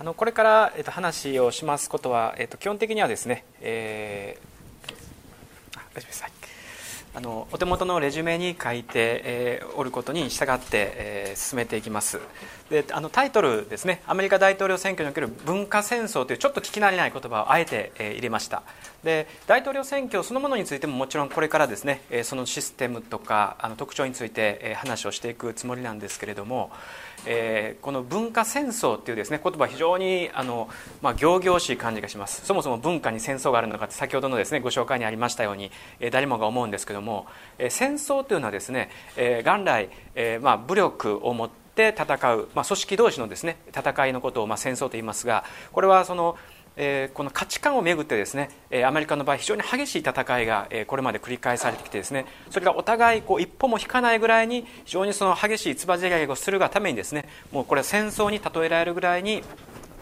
あのこれから、えっと、話をしますことは、えっと、基本的にはですね、えー、大丈夫です、はい、あのお手元のレジュメに書いて、えー、おることに従って、えー、進めていきます。であのタイトルですね。アメリカ大統領選挙における文化戦争というちょっと聞き慣れない言葉をあえて、えー、入れました。で大統領選挙そのものについてももちろんこれからですね、えー、そのシステムとかあの特徴について、えー、話をしていくつもりなんですけれども、えー、この文化戦争っていうですね言葉非常にあの、まあ、行々しい感じがします。そもそも文化に戦争があるのかって先ほどのですねご紹介にありましたように、えー、誰もが思うんですけども、えー、戦争というのはですね、えー、元来、えーまあ、武力を持って戦う、まあ、組織同士のですね戦いのことを、まあ、戦争と言いますがこれはそのえこの価値観をめぐってですね、えアメリカの場合非常に激しい戦いが、えこれまで繰り返されてきてですねそれがお互いこう一歩も引かないぐらいに非常にその激しいつばぜり合いをするがためにですねもうこれは戦争に例えられるぐらいに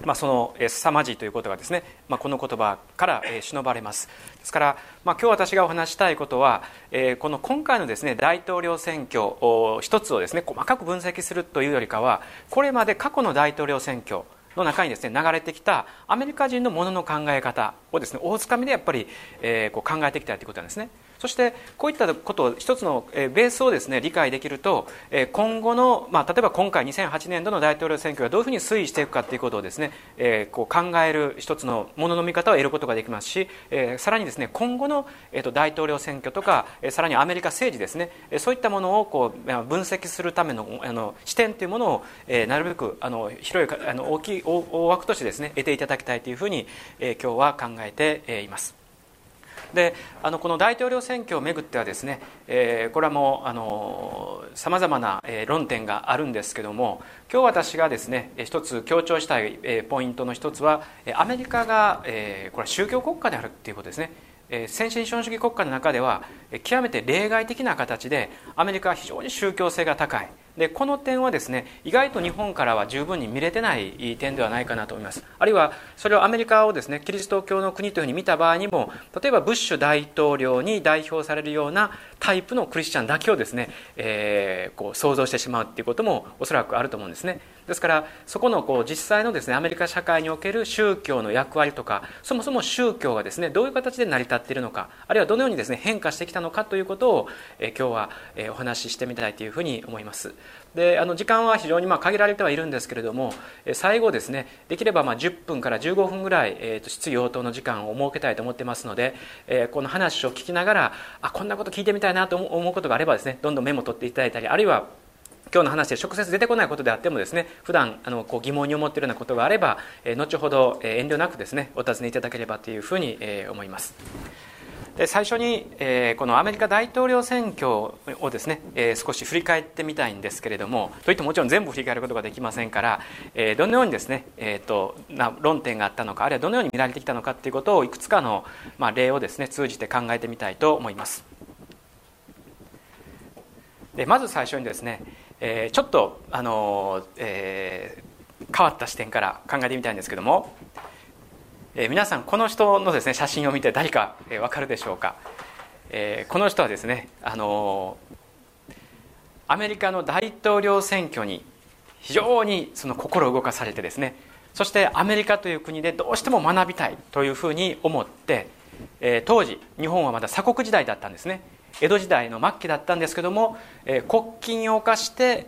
まあ、その凄まじいということがですね、まあ、この言葉から忍ばれます。ですから、まあ、今日私がお話したいことは、えー、この今回のですね大統領選挙一つをですね細かく分析するというよりかはこれまで過去の大統領選挙の中にですね流れてきたアメリカ人のものの考え方をですね大つかみでやっぱり、えー、こう考えてきたということなんですね。そしてこういったことを一つのベースをですね理解できると今後の、まあ、例えば今回2008年度の大統領選挙がどういうふうに推移していくかということをですね、えー、こう考える一つのものの見方を得ることができますし、えー、さらにですね今後の、えー、と大統領選挙とかさらにアメリカ政治ですねそういったものをこう分析するためのあの視点というものを、えー、なるべくあの広いあの大きい大枠としてですね得ていただきたいというふうに、えー、今日は考えています。であのこの大統領選挙をめぐってはですね、えー、これはもうさまざまな、え、論点があるんですけども今日私がですね一つ強調したい、え、ポイントの一つはアメリカが、えー、これは宗教国家であるっていうことですね。先進資本主義国家の中では極めて例外的な形でアメリカは非常に宗教性が高い。でこの点はですね意外と日本からは十分に見れてない点ではないかなと思います。あるいはそれをアメリカをですねキリスト教の国というふうに見た場合にも例えばブッシュ大統領に代表されるようなタイプのクリスチャンだけをですね、えー、こう想像してしまうっていうこともおそらくあると思うんですね。ですからそこのこう実際のですねアメリカ社会における宗教の役割とかそもそも宗教がですねどういう形で成り立っているのかあるいはどのようにですね変化してきたのかということを、え今日は、えお話ししてみたいというふうに思います。であの時間は非常にま限られてはいるんですけれどもえ最後ですねできればま10分から15分ぐらい、えー、と質疑応答の時間を設けたいと思ってますので、えこの話を聞きながらあこんなこと聞いてみたいなと思うことがあればですねどんどんメモを取っていただいたりあるいは今日の話で直接出てこないことであってもですね普段あのこう疑問に思っているようなことがあれば、え、後ほど、遠慮なくですねお尋ねいただければというふうに、え、思います。で最初に、えー、このアメリカ大統領選挙をですね、えー、少し振り返ってみたいんですけれどもといってももちろん全部振り返ることができませんから、えー、どのようにですね、えーと、な論点があったのかあるいはどのように見られてきたのかということをいくつかの、まあ、例をですね通じて考えてみたいと思いますでまず最初にですね、えー、ちょっと、あのえー、変わった視点から考えてみたいんですけどもえー、皆さんこの人のですね写真を見て誰か、えー、分かるでしょうか、えー、この人はですねあのアメリカの大統領選挙に非常にその心動かされてですねそしてアメリカという国でどうしても学びたいというふうに思って、えー、当時日本はまだ鎖国時代だったんですね。江戸時代の末期だったんですけども、えー、国禁を犯して、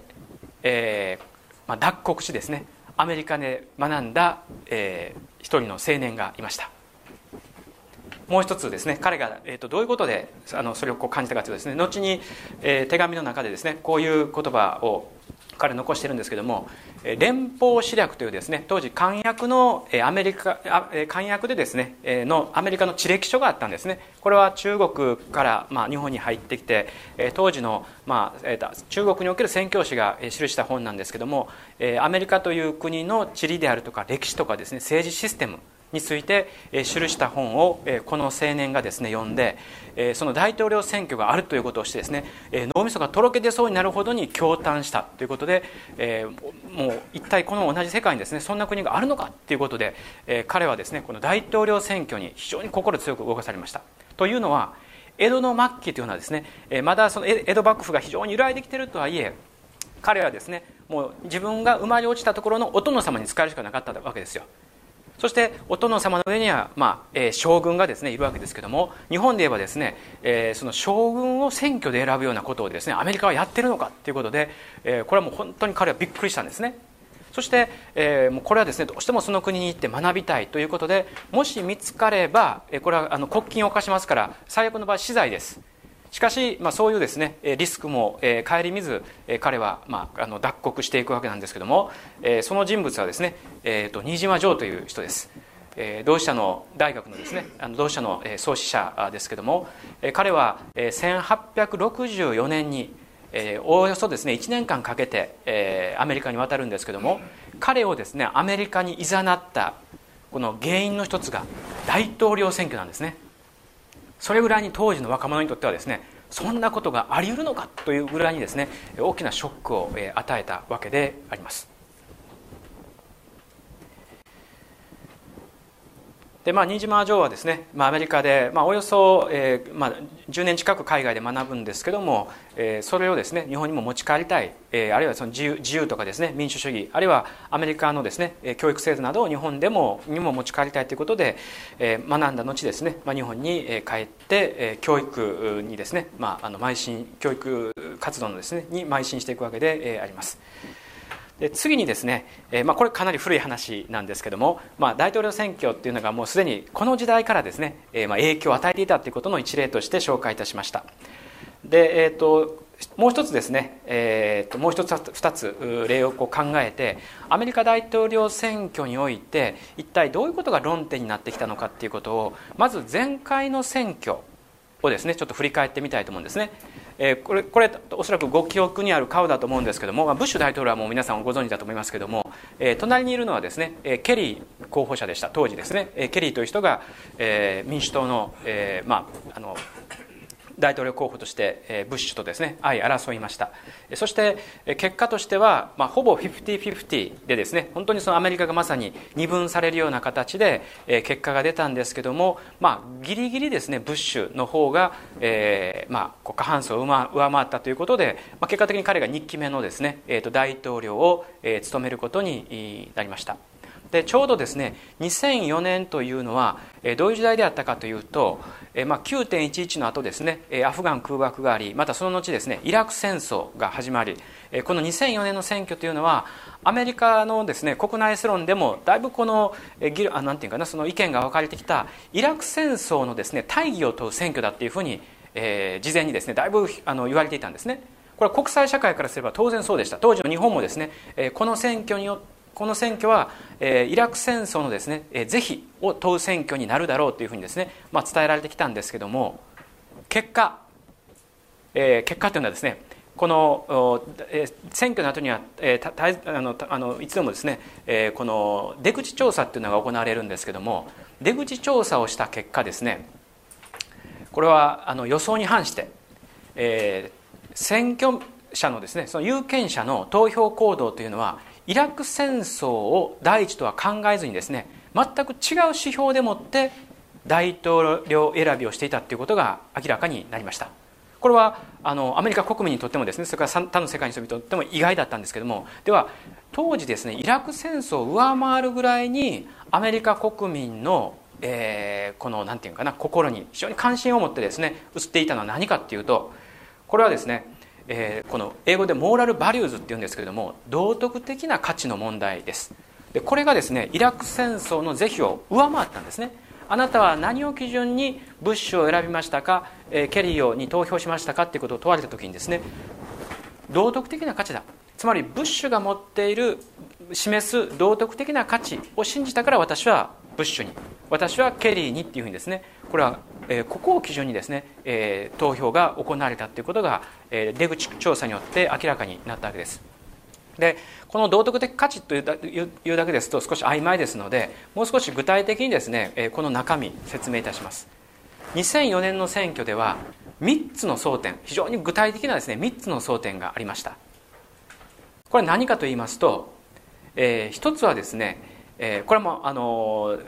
えーまあ、脱国しですね。アメリカで学んだ、えー、一人の青年がいました。もう一つですね彼が、えーと、どういうことであのそれをこう感じたかというとですね後に、えー、手紙の中でですねこういう言葉を彼残してるんですけども連邦史略というですね当時漢訳のアメリカ漢訳でですねのアメリカの地歴書があったんですね。これは中国からまあ日本に入ってきて当時のまあ中国における宣教師が記した本なんですけどもアメリカという国の地理であるとか歴史とかですね政治システムについて記した本をこの青年がですね読んでその大統領選挙があるということをしてですね脳みそがとろけ出そうになるほどに驚嘆したということでもう一体この同じ世界にですねそんな国があるのかということで彼はですねこの大統領選挙に非常に心強く動かされました。というのは江戸の末期というのはですねまだその江戸幕府が非常に揺らいできているとはいえ彼はですねもう自分が生まれ落ちたところのお殿様に仕えるしかなかったわけですよそしてお殿様の上には、まあえー、将軍がですねいるわけですけども日本で言えばですね、えー、その将軍を選挙で選ぶようなことをですねアメリカはやってるのかということで、えー、これはもう本当に彼はびっくりしたんですね。そして、えー、もうこれはですねどうしてもその国に行って学びたいということでもし見つかればこれはあの国禁を犯しますから最悪の場合死罪です。しかし、まあ、そういうですねリスクも、顧みず、彼は、まあ、あの脱国していくわけなんですけども、その人物はですね、えーと、新島城という人です、同志社の大学のですね同志社の、創始者ですけども、彼は、えー、1864年に、おおよそですね1年間かけて、アメリカに渡るんですけども彼をですねアメリカにいざなったこの原因の一つが大統領選挙なんですね。それぐらいに当時の若者にとってはですねそんなことがあり得るのかというぐらいにですね大きなショックを与えたわけであります。でまあ、新島城はですね、まあ、アメリカで、まあ、およそ、えーまあ、10年近く海外で学ぶんですけども、えー、それをですね日本にも持ち帰りたい、えー、あるいはその自由自由とかですね民主主義あるいはアメリカのですね教育制度などを日本でもにも持ち帰りたいということで、えー、学んだ後ですね、まあ、日本に帰って、え、教育にですね、まあ、あの邁進教育活動のですねに邁進していくわけで、え、あります。で次にですね、えー、まあ、これかなり古い話なんですけども、まあ、大統領選挙っていうのがもうすでにこの時代からですね、えー、まあ影響を与えていたということの一例として紹介いたしました。で、えーと、もう一つですね、えーと、もう一つ二つ例を考えてアメリカ大統領選挙において一体どういうことが論点になってきたのかっていうことをまず前回の選挙をですねちょっと振り返ってみたいと思うんですね。えー、これこれおそらくご記憶にある顔だと思うんですけども、まあ、ブッシュ大統領はもう皆さんご存知だと思いますけども、えー、隣にいるのはですね、えー、ケリー候補者でした。当時ですね、えー、ケリーという人が、えー、民主党の,、えーまあ、あの大統領候補としてブッシュとですね相争いましたそして結果としては、まあ、ほぼ50-50でですね本当にそのアメリカがまさに二分されるような形で結果が出たんですけども、まあ、ギリギリですねブッシュの方が、えーまあ、過半数を上回ったということで、まあ、結果的に彼が2期目のですね、えー、と大統領を、えー、務めることになりました。でちょうどですね2004年というのはどういう時代であったかというと、まあ、9.11の後ですねアフガン空爆がありまたその後ですねイラク戦争が始まりこの2004年の選挙というのはアメリカのですね国内世論でもだいぶこのあなんていうかなその意見が分かれてきたイラク戦争のですね大義を問う選挙だっていうふうに、えー、事前にですねだいぶあの言われていたんですね。これは国際社会からすれば当然そうでした。当時の日本もですねこの選挙によってこの選挙は、えー、イラク戦争のですね、えー、是非を問う選挙になるだろうというふうにですね、まあ、伝えられてきたんですけども結果、えー、結果というのはですねこの、えー、選挙の後には、えー、たあのあのいつでもですね、えー、この出口調査っていうのが行われるんですけども出口調査をした結果ですねこれはあの予想に反して、えー、選挙者のですねその有権者の投票行動というのはイラク戦争を第一とは考えずにですね全く違う指標でもって大統領選びをしていたということが明らかになりました。これはあのアメリカ国民にとってもですねそれから他の世界の人にとっても意外だったんですけどもでは当時ですねイラク戦争を上回るぐらいにアメリカ国民の、えー、この何て言うかな心に非常に関心を持ってですね移っていたのは何かっていうとこれはですねえー、この英語でモーラルバリューズっていうんですけれども道徳的な価値の問題です。でこれがですねイラク戦争の是非を上回ったんですね。あなたは何を基準にブッシュを選びましたか、えー、ケリーに投票しましたかっていうことを問われた時にですね道徳的な価値だ。つまりブッシュが持っている示す道徳的な価値を信じたから私はブッシュに私はケリーにっていうふうにですねこれはえここを基準にですね、え投票が行われたということが、出口調査によって明らかになったわけです。でこの道徳的価値というだけですと少し曖昧ですのでもう少し具体的にですねこの中身説明いたします2004年の選挙では3つの争点非常に具体的なですね3つの争点がありましたこれ何かと言いますと、えー、一つはですね、えー、これもあの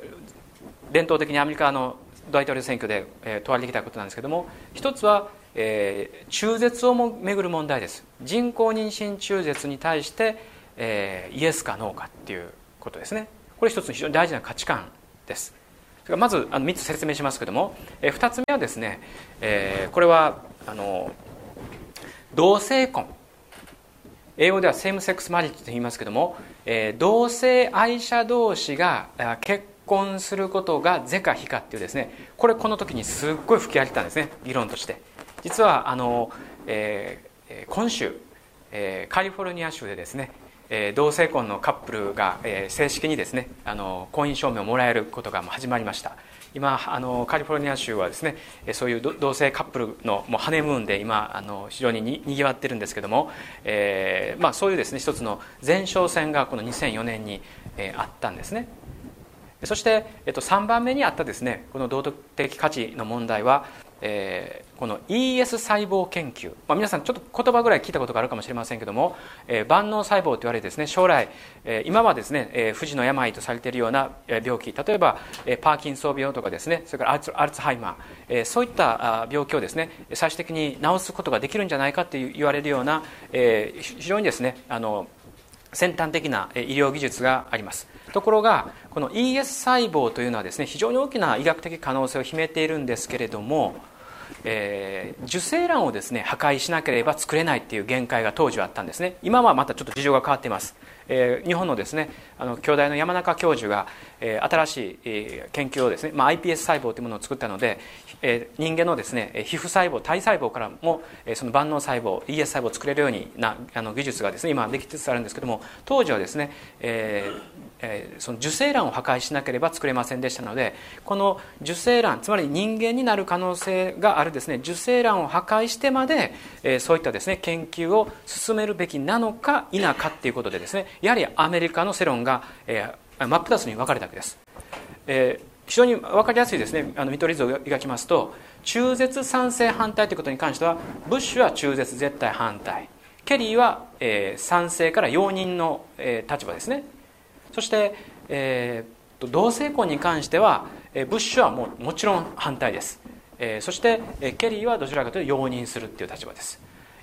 伝統的にアメリカの大統領選挙で、え、問われてきたことなんですけども一つはえー、中絶をもめぐる問題です。人工妊娠中絶に対して、えー、イエスかノーかっていうことですね。これ一つ非常に大事な価値観です。まずあの3つ説明しますけども、えー、2つ目はですね、えー、これはあの同性婚。英語ではセームセックスマリッジと言いますけども、えー、同性愛者同士が結婚することが是か非かっていうですね。これこの時にすっごい吹き荒れたんですね。議論として。実はあの、えー、今週、えー、カリフォルニア州でですね、えー、同性婚のカップルが、えー、正式にですねあの婚姻証明をもらえることが始まりました。今あのカリフォルニア州はですねそういう同性カップルのもうハネムーンで今あの非常ににぎわってるんですけども、えーまあ、そういうですね一つの前哨戦がこの2004年に、えー、あったんですね。そして、えっと、3番目にあったですねこの道徳的価値の問題は、えー、この ES 細胞研究、まあ、皆さんちょっと言葉ぐらい聞いたことがあるかもしれませんけども、えー、万能細胞と言われてですね将来、えー、今はですね、えー、不治の病とされているような病気。例えば、えー、パーキンソン病とかですねそれからアルツハイマー、えー、そういった病気をですね最終的に治すことができるんじゃないかと言われるような、えー、非常にですねあの先端的な医療技術があります。ところがこの ES 細胞というのはですね非常に大きな医学的可能性を秘めているんですけれどもえー、受精卵をですね破壊しなければ作れないっていう限界が当時はあったんですね。今はまたちょっと事情が変わっています、えー、日本のですねあの京大の山中教授が、えー、新しい、研究をですね、まあ、iPS 細胞というものを作ったので、えー、人間のですね皮膚細胞体細胞からも、えー、その万能細胞 ES 細胞を作れるようになあの技術がですね今できつつあるんですけども当時はですね、えーえー、その受精卵を破壊しなければ作れませんでしたのでこの受精卵つまり人間になる可能性があるですね受精卵を破壊してまで、えー、そういったですね研究を進めるべきなのか否かっていうことでですねやはりアメリカの世論が、えー、真っ二つに分かれたわけです、えー、非常に分かりやすいですねあの見取り図を描きますと中絶賛成反対ということに関してはブッシュは中絶絶対反対ケリーは、えー、賛成から容認の、えー、立場ですね。そして、えー、同性婚に関してはブッシュはもうもちろん反対です、えー、そしてケリーはどちらかというと容認するっていう立場です。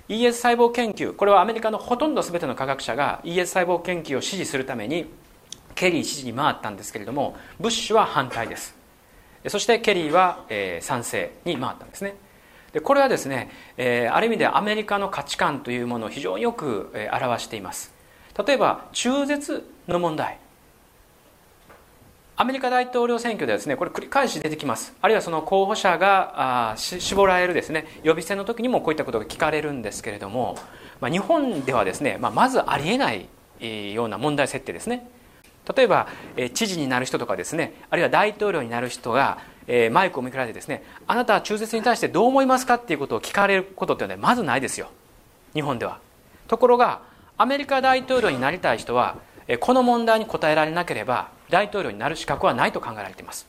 ES 細胞研究これはアメリカのほとんど全ての科学者が ES 細胞研究を支持するためにケリー支持に回ったんですけれどもブッシュは反対です。そしてケリーは、えー、賛成に回ったんですね。でこれはですね、えー、ある意味でアメリカの価値観というものを非常によく、えー、表しています。例えば中絶の問題。アメリカ大統領選挙ではですねこれ繰り返し出てきます。あるいはその候補者があ絞られるですね予備選の時にもこういったことが聞かれるんですけれども、まあ、日本ではですね、まあ、まずありえないような問題設定ですね。例えば、え知事になる人とかですねあるいは大統領になる人が、えマイクを向けられてですねあなたは中絶に対してどう思いますかっていうことを聞かれることっていうのはまずないですよ。日本では。ところがアメリカ大統領になりたい人はこの問題に答えられなければ大統領になる資格はないと考えられています。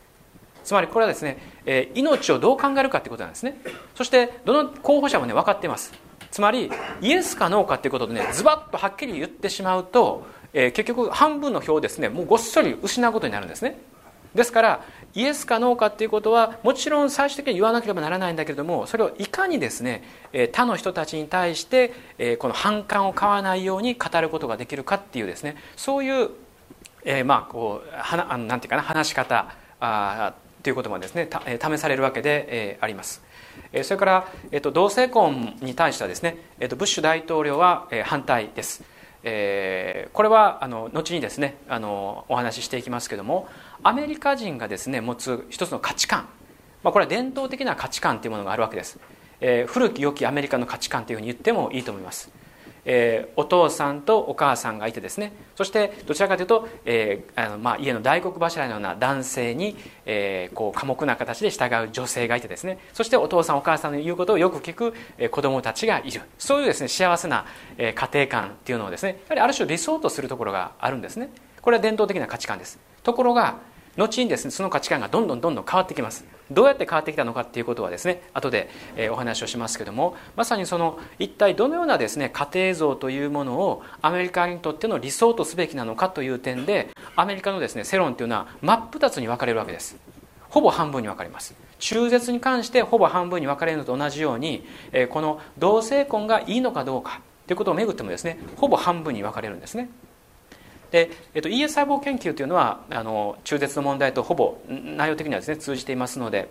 つまりこれはですね、え命をどう考えるかということなんですね。そしてどの候補者もね分かっています。つまりイエスかノーかっていうことでねズバッとはっきり言ってしまうと、え、結局半分の票をですねもうごっそり失うことになるんですね。ですからイエスかノーかっていうことはもちろん最終的に言わなければならないんだけれどもそれをいかにですね他の人たちに対してこの反感を買わないように語ることができるかっていうですねそういうえー、まあこうはなあのなんていうかな話し方あということもですね試されるわけで、あります。それから、えーと、同性婚に対してはですね、えーと、ブッシュ大統領は、反対です。えー、これはあの後にですねあのお話ししていきますけどもアメリカ人がですね持つ一つの価値観、まあ、これは伝統的な価値観というものがあるわけです、えー、古き良きアメリカの価値観というふうに言ってもいいと思います。えー、お父さんとお母さんがいてですね。そしてどちらかというと、えーあのまあ、家の大黒柱のような男性に、えー、こう寡黙な形で従う女性がいてですね。そしてお父さんお母さんの言うことをよく聞く、えー、子供たちがいる。そういうですね幸せな、えー、家庭観っていうのをですねやはりある種理想とするところがあるんですね。これは伝統的な価値観です。ところが後にですねその価値観がどんどんどんどん変わってきます。どうやって変わってきたのかっていうことはですね後で、お話をしますけどもまさにその一体どのようなですね家庭像というものをアメリカにとっての理想とすべきなのかという点でアメリカのですね世論というのは真っ二つに分かれるわけです。ほぼ半分に分かれます。中絶に関してほぼ半分に分かれるのと同じように、この同性婚がいいのかどうかということをめぐってもですねほぼ半分に分かれるんですね。で、えっと、ES 細胞研究というのはあの中絶の問題とほぼ内容的にはですね通じていますので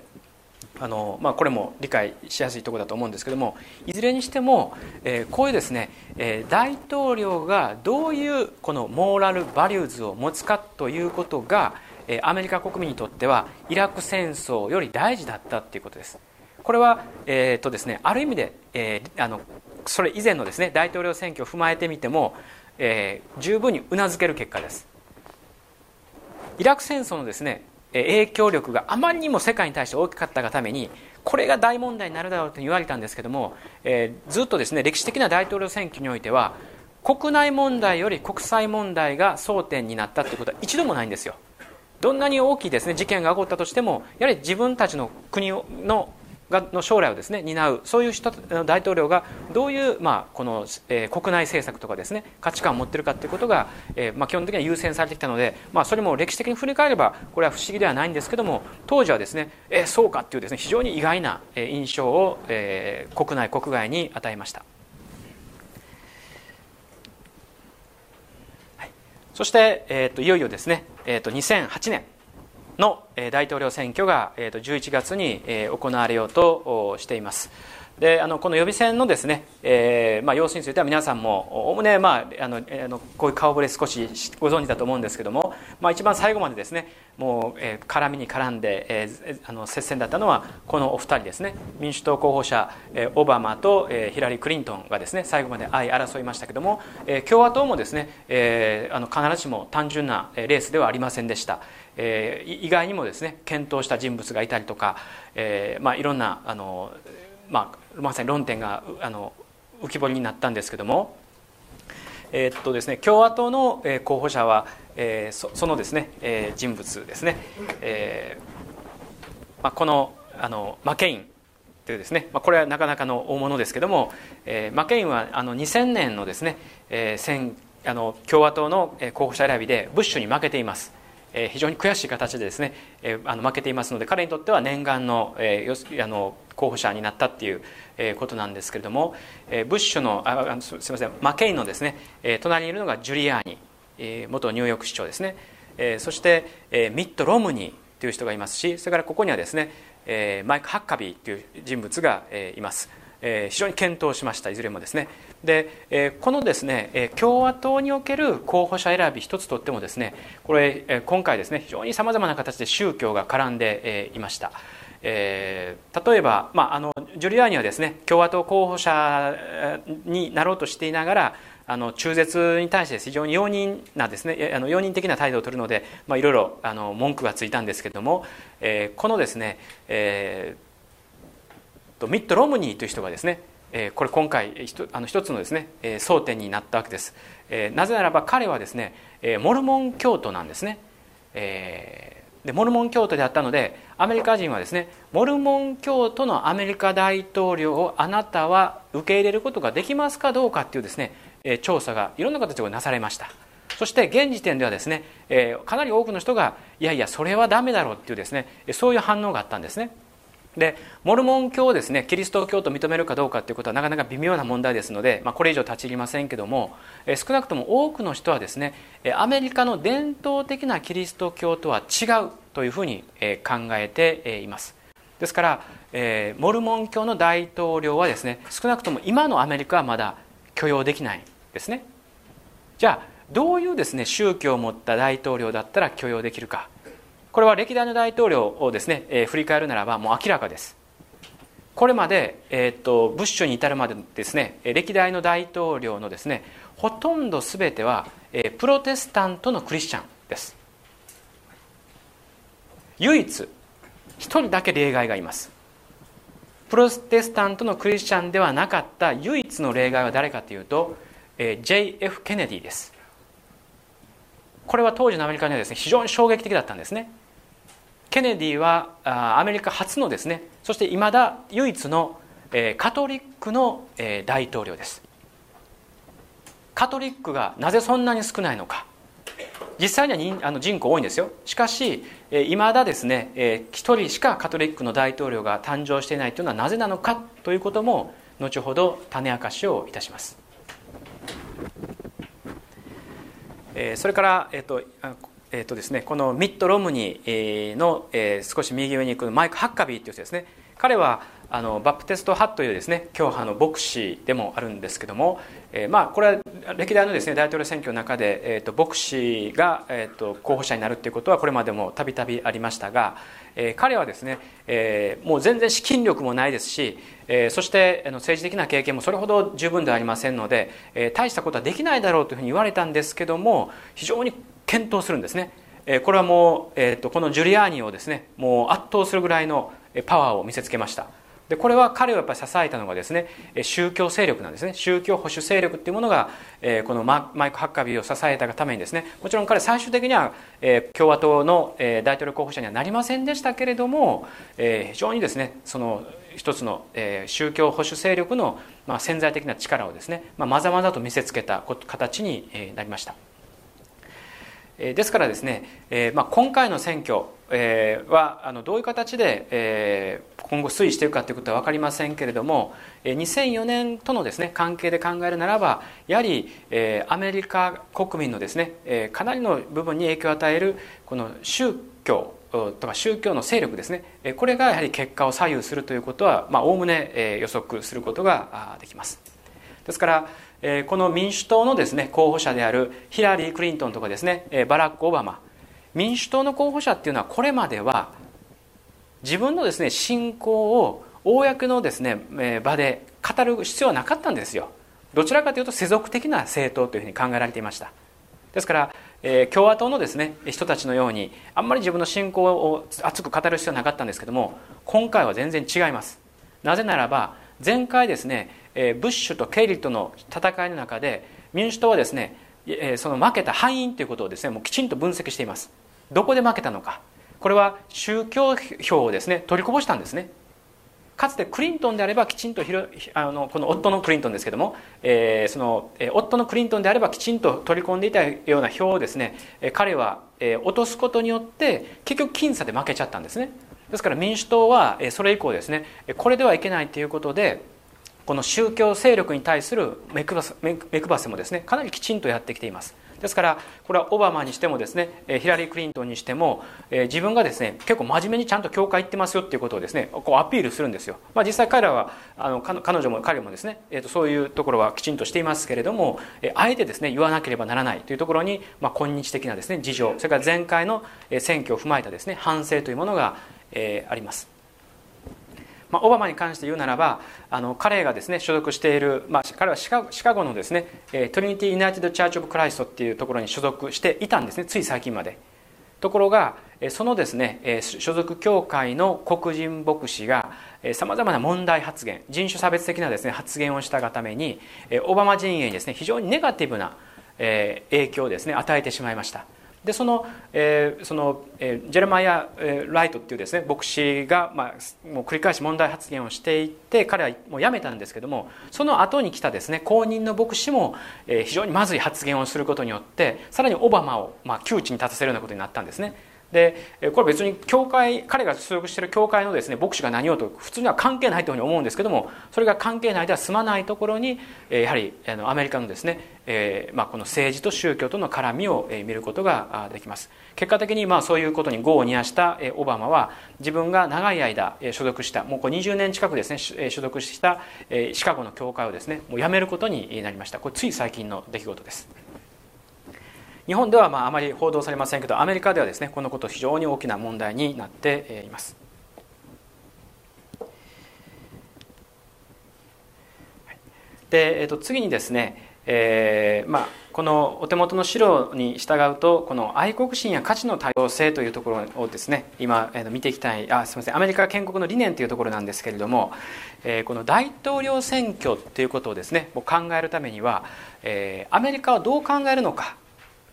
あのまあ、これも理解しやすいところだと思うんですけどもいずれにしても、えー、こういうですね、えー、大統領がどういうこのモーラルバリューズを持つかということが、えー、アメリカ国民にとってはイラク戦争より大事だったということです。これは、えーとですね、ある意味で、えー、あのそれ以前のですね大統領選挙を踏まえてみても、えー、十分にうなずける結果です。イラク戦争のですね影響力があまりにも世界に対して大きかったがためにこれが大問題になるだろうと言われたんですけども、えー、ずっとですね歴史的な大統領選挙においては国内問題より国際問題が争点になったということは一度もないんですよどんなに大きいですね事件が起こったとしてもやはり自分たちの国のがの将来をですね担うそういう人大統領がどういう、まあ、この、えー、国内政策とかですね価値観を持っているかということが、えーまあ、基本的には優先されてきたので、まあ、それも歴史的に振り返ればこれは不思議ではないんですけども当時はですね、えー、そうかっていうですね非常に意外な印象を、えー、国内国外に与えました。そして、えーと、いよいよですね、えーと、と2008年の大統領選挙が11月に行われようとしています。であのこの予備選のですね、えーまあ、様子については皆さんもおおむね、まあ、あのあのこういう顔ぶれ少しご存知だと思うんですけども、まあ、一番最後までですねもう、えー、絡みに絡んで、えー、あの接戦だったのはこのお二人ですね民主党候補者、えー、オバマと、えー、ヒラリー・クリントンがですね最後まで相争いましたけども、えー、共和党もですね、えー、あの必ずしも単純なレースではありませんでした。えー、意外にもですね検討した人物がいたりとか、えーまあ、いろんなあの、まあ、まさに論点があの浮き彫りになったんですけども、えー、っとですね、共和党の候補者は、えー、そそのですね、えー、人物ですね、えーまあ、このあのマケインというですね、まあ、これはなかなかの大物ですけども、えー、マケインはあの2000年のですね、えー、戦あの共和党の候補者選びでブッシュに負けています。え非常に悔しい形でですね、えあの負けていますので彼にとっては念願の,、えー、あの候補者になったっていう、えことなんですけれども、えブッシュのあすみませんマケインのですね、え隣にいるのがジュリアーニ、え元ニューヨーク市長ですね、えそして、えミット・ロムニーという人がいますしそれからここにはですね、えマイク・ハッカビーという人物が、えいます。え非常に検討しましたいずれもですねで、えこのですね、え共和党における候補者選び一つとってもですねこれ、え今回ですね非常にさまざまな形で宗教が絡んで、えいました。えー、例えば、まあ、あのジュリアーニはですね共和党候補者になろうとしていながらあの中絶に対して非常に容認なですねあの容認的な態度を取るので、まあ、いろいろあの文句がついたんですけれども、えー、このですね、えーミッド・ロムニーという人がですねこれ今回あの一つのですね争点になったわけです。なぜならば彼はですねモルモン教徒なんですね。でモルモン教徒であったのでアメリカ人はですねモルモン教徒のアメリカ大統領をあなたは受け入れることができますかどうかっていうですね調査がいろんな形でなされました。そして現時点ではですねかなり多くの人がいやいやそれはダメだろうっていうですねそういう反応があったんですね。でモルモン教をですねキリスト教と認めるかどうかということはなかなか微妙な問題ですので、まあ、これ以上立ち入りませんけども、え少なくとも多くの人はですねアメリカの伝統的なキリスト教とは違うというふうに考えています。ですから、えモルモン教の大統領はですね少なくとも今のアメリカはまだ許容できないですね。じゃあどういうですね宗教を持った大統領だったら許容できるか。これは歴代の大統領をですね、えー、振り返るならばもう明らかです。これまで、えーと、ブッシュに至るまでですね歴代の大統領のですねほとんど全ては、えー、プロテスタントのクリスチャンです。唯一一人だけ例外がいます。プロテスタントのクリスチャンではなかった唯一の例外は誰かというと、えー、J.F. ケネディです。これは当時のアメリカにはですね非常に衝撃的だったんですね。ケネディはアメリカ初のですねそしていまだ唯一のカトリックの大統領です。カトリックがなぜそんなに少ないのか。実際にはあの人口多いんですよ。しかしいまだですね1人しかカトリックの大統領が誕生していないというのはなぜなのかということも後ほど種明かしをいたします。それから、えっとえっとですね、このミッド・ロムニーの、えー、少し右上に行くマイク・ハッカビーという人ですね。彼はあのバプテスト派というですね教派の牧師でもあるんですけども、えー、まあこれは歴代のですね大統領選挙の中で、えーと、牧師が、えーと、候補者になるということはこれまでもたびたびありましたが、えー、彼はですね、え、もう全然資金力もないですし、え、そしてあの政治的な経験もそれほど十分ではありませんので、え、大したことはできないだろうというふうに言われたんですけども非常に検討するんですね。これはもう、えーとこのジュリアーニをですねもう圧倒するぐらいのパワーを見せつけました。でこれは彼をやっぱり支えたのがですね宗教勢力なんですね。宗教保守勢力っていうものがえこのマイク・ハッカビーを支えたがためにですねもちろん彼最終的にはえ共和党のえ大統領候補者にはなりませんでしたけれどもえ非常にですねその一つのえ宗教保守勢力のま潜在的な力をですねまざまざと見せつけた形になりました。ですからですね、まあ、今回の選挙はあのどういう形で今後推移していくかということは分かりませんけれども2004年とのですね関係で考えるならばやはりアメリカ国民のですねかなりの部分に影響を与えるこの宗教とか宗教の勢力ですねこれがやはり結果を左右するということはおおむね予測することができます。ですからえこの民主党のですね候補者であるヒラリー・クリントンとかですね、えバラック・オバマ。民主党の候補者っていうのはこれまでは自分のですね信仰を公のですね、え場で語る必要はなかったんですよ。どちらかというと世俗的な政党というふうに考えられていました。ですから、え、共和党のですね人たちのようにあんまり自分の信仰を熱く語る必要はなかったんですけども今回は全然違います。なぜならば前回ですねえブッシュとケリーとの戦いの中で民主党はですね、えその負けた敗因ということをですねもうきちんと分析しています。どこで負けたのか。これは宗教票をですね取りこぼしたんですね。かつてクリントンであればきちんとあのこの夫のクリントンですけども、えー、その、え夫のクリントンであればきちんと取り込んでいたような票をですね、え彼は、え落とすことによって結局僅差で負けちゃったんですね。ですから民主党は、えそれ以降ですねこれではいけないということでこの宗教勢力に対する目配せもですねかなりきちんとやってきています。ですからこれはオバマにしてもですねヒラリー・クリントンにしても自分がですね結構真面目にちゃんと教会行ってますよっていうことをですねこうアピールするんですよ、まあ、実際彼らはあの彼女も彼もですね、えー、とそういうところはきちんとしていますけれどもあえてですね言わなければならないというところに、まあ、今日的なですね事情それから前回の選挙を踏まえたですね反省というものが、え、あります。まあ、オバマに関して言うならばあの彼がですね所属している、まあ、彼はシカシカゴのですね Trinity United Church of Christ っていうところに所属していたんですねつい最近まで。ところがそのですね所属教会の黒人牧師がさまざまな問題発言人種差別的なですね発言をしたがためにオバマ陣営にですね非常にネガティブな影響をですね与えてしまいました。でその,、えーそのえー、ジェルマイア・ライトっていうですね牧師が、まあ、もう繰り返し問題発言をしていて彼はもう辞めたんですけどもその後に来たですね後任の牧師も、えー、非常にまずい発言をすることによってさらにオバマを、まあ、窮地に立たせるようなことになったんですね。でこれ別に教会彼が所属している教会のですね牧師が何をと普通には関係ないというふうに思うんですけどもそれが関係ないでは済まないところにやはりアメリカのですね、まあ、この政治と宗教との絡みを見ることができます。結果的にまあそういうことに業を煮やしたオバマは自分が長い間所属したもうこれ20年近くですね所属したシカゴの教会をですねもう辞めることになりました。これつい最近の出来事です。日本ではまああまり報道されませんけどアメリカではですねこのこと非常に大きな問題になっています。で、えー、と次にですね、えーまあ、このお手元の資料に従うとこの愛国心や価値の多様性というところをですね今、えー、見ていきたい。あすみません。アメリカ建国の理念というところなんですけれども、えー、この大統領選挙ということをですね考えるためには、えー、アメリカはどう考えるのか